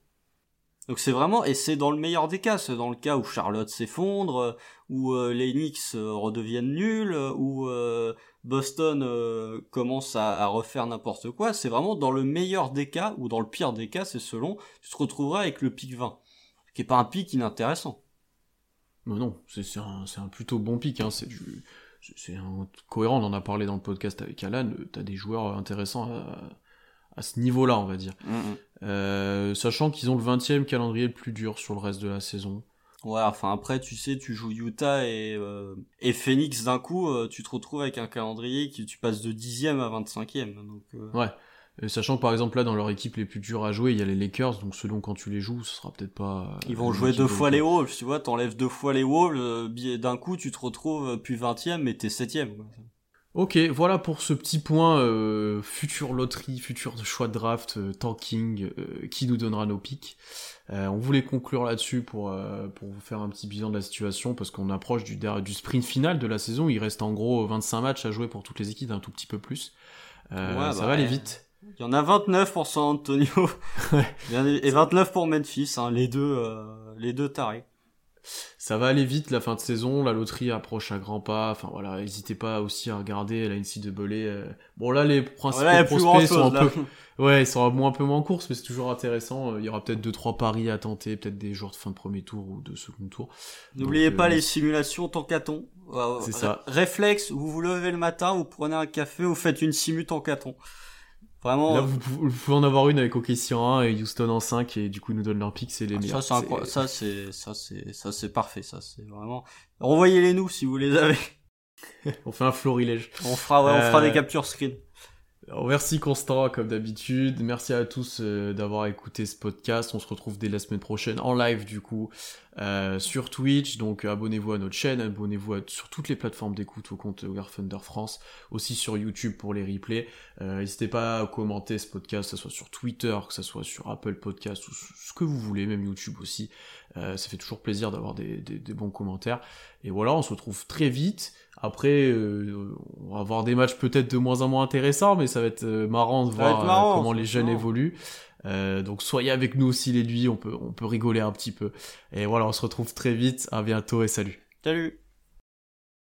Donc c'est vraiment, et c'est dans le meilleur des cas, c'est dans le cas où Charlotte s'effondre, euh, où euh, les Knicks euh, nuls, où Boston commence à, à refaire n'importe quoi. C'est vraiment dans le meilleur des cas, ou dans le pire des cas, c'est selon, tu te retrouveras avec le pic 20. Qui est pas un pic inintéressant. Mais non, c'est un, un, plutôt bon pic, hein, c'est cohérent, on en a parlé dans le podcast avec Alan, t'as des joueurs intéressants à, à ce niveau-là, on va dire. Mm, mm. Euh, sachant qu'ils ont le 20e calendrier le plus dur sur le reste de la saison. Ouais, enfin après, tu sais, tu joues Utah et, euh, et Phoenix d'un coup, euh, tu te retrouves avec un calendrier qui tu passes de 10e à 25e. Donc, euh. Ouais, euh, sachant que par exemple là dans leur équipe les plus dures à jouer, il y a les Lakers, donc selon quand tu les joues, ce sera peut-être pas. Euh, Ils vont jouer deux fois les Wolves, tu vois, t'enlèves deux fois les Wolves, euh, d'un coup tu te retrouves plus 20ème mais t'es 7ème. Ok, voilà pour ce petit point euh, future loterie, futur choix de draft, tanking, qui nous donnera nos pics. on voulait conclure là-dessus pour pour vous faire un petit bilan de la situation parce qu'on approche du du sprint final de la saison. Il reste en gros 25 matchs à jouer pour toutes les équipes, un tout petit peu plus. Ouais, ça bah va aller vite. Il y en a 29 pour San Antonio (laughs) et 29 pour Memphis, hein, les deux, euh, les deux tarés. Ça va aller vite la fin de saison, la loterie approche à grands pas. Enfin voilà, n'hésitez pas aussi à regarder la NCAA. Euh... Bon là les principaux prospects sont un peu, (laughs) ouais, ils sont un, peu moins en course, mais c'est toujours intéressant. Euh, il y aura peut-être deux trois paris à tenter, peut-être des joueurs de fin de premier tour ou de second tour. N'oubliez pas euh, les simulations tant qu'à-t-on. C'est ça. Réflexe, vous vous levez le matin, vous prenez un café, vous faites une simu tant qu'à-t-on. Vraiment. Là, vous, pouvez en avoir une avec OKC en 1 et Houston en 5 et du coup, ils nous donnent leur pick, c'est les ah, meilleurs. Ça, c'est ça, c'est, ça, c'est, ça, c'est parfait, ça, c'est vraiment. Renvoyez-les nous si vous les avez. (laughs) on fait un florilège. On fera, ouais, on fera des euh, captures screen merci Constant, comme d'habitude. Merci à tous euh, d'avoir écouté ce podcast. On se retrouve dès la semaine prochaine en live du coup euh, sur Twitch. Donc abonnez-vous à notre chaîne, abonnez-vous sur toutes les plateformes d'écoute au compte War Thunder France, aussi sur YouTube pour les replays. Euh, n'hésitez pas à commenter ce podcast, que ce soit sur Twitter, que ce soit sur Apple Podcast ou ce que vous voulez, même YouTube aussi. ça fait toujours plaisir d'avoir des, des bons commentaires. Et voilà, on se retrouve très vite. Après, euh, on va avoir des matchs peut-être de moins en moins intéressants, mais ça va être euh, marrant de voir euh, comment les jeunes évoluent. donc soyez avec nous aussi les nuits, on peut, on peut rigoler un petit peu. Et voilà, on se retrouve très vite. À bientôt et salut. Salut.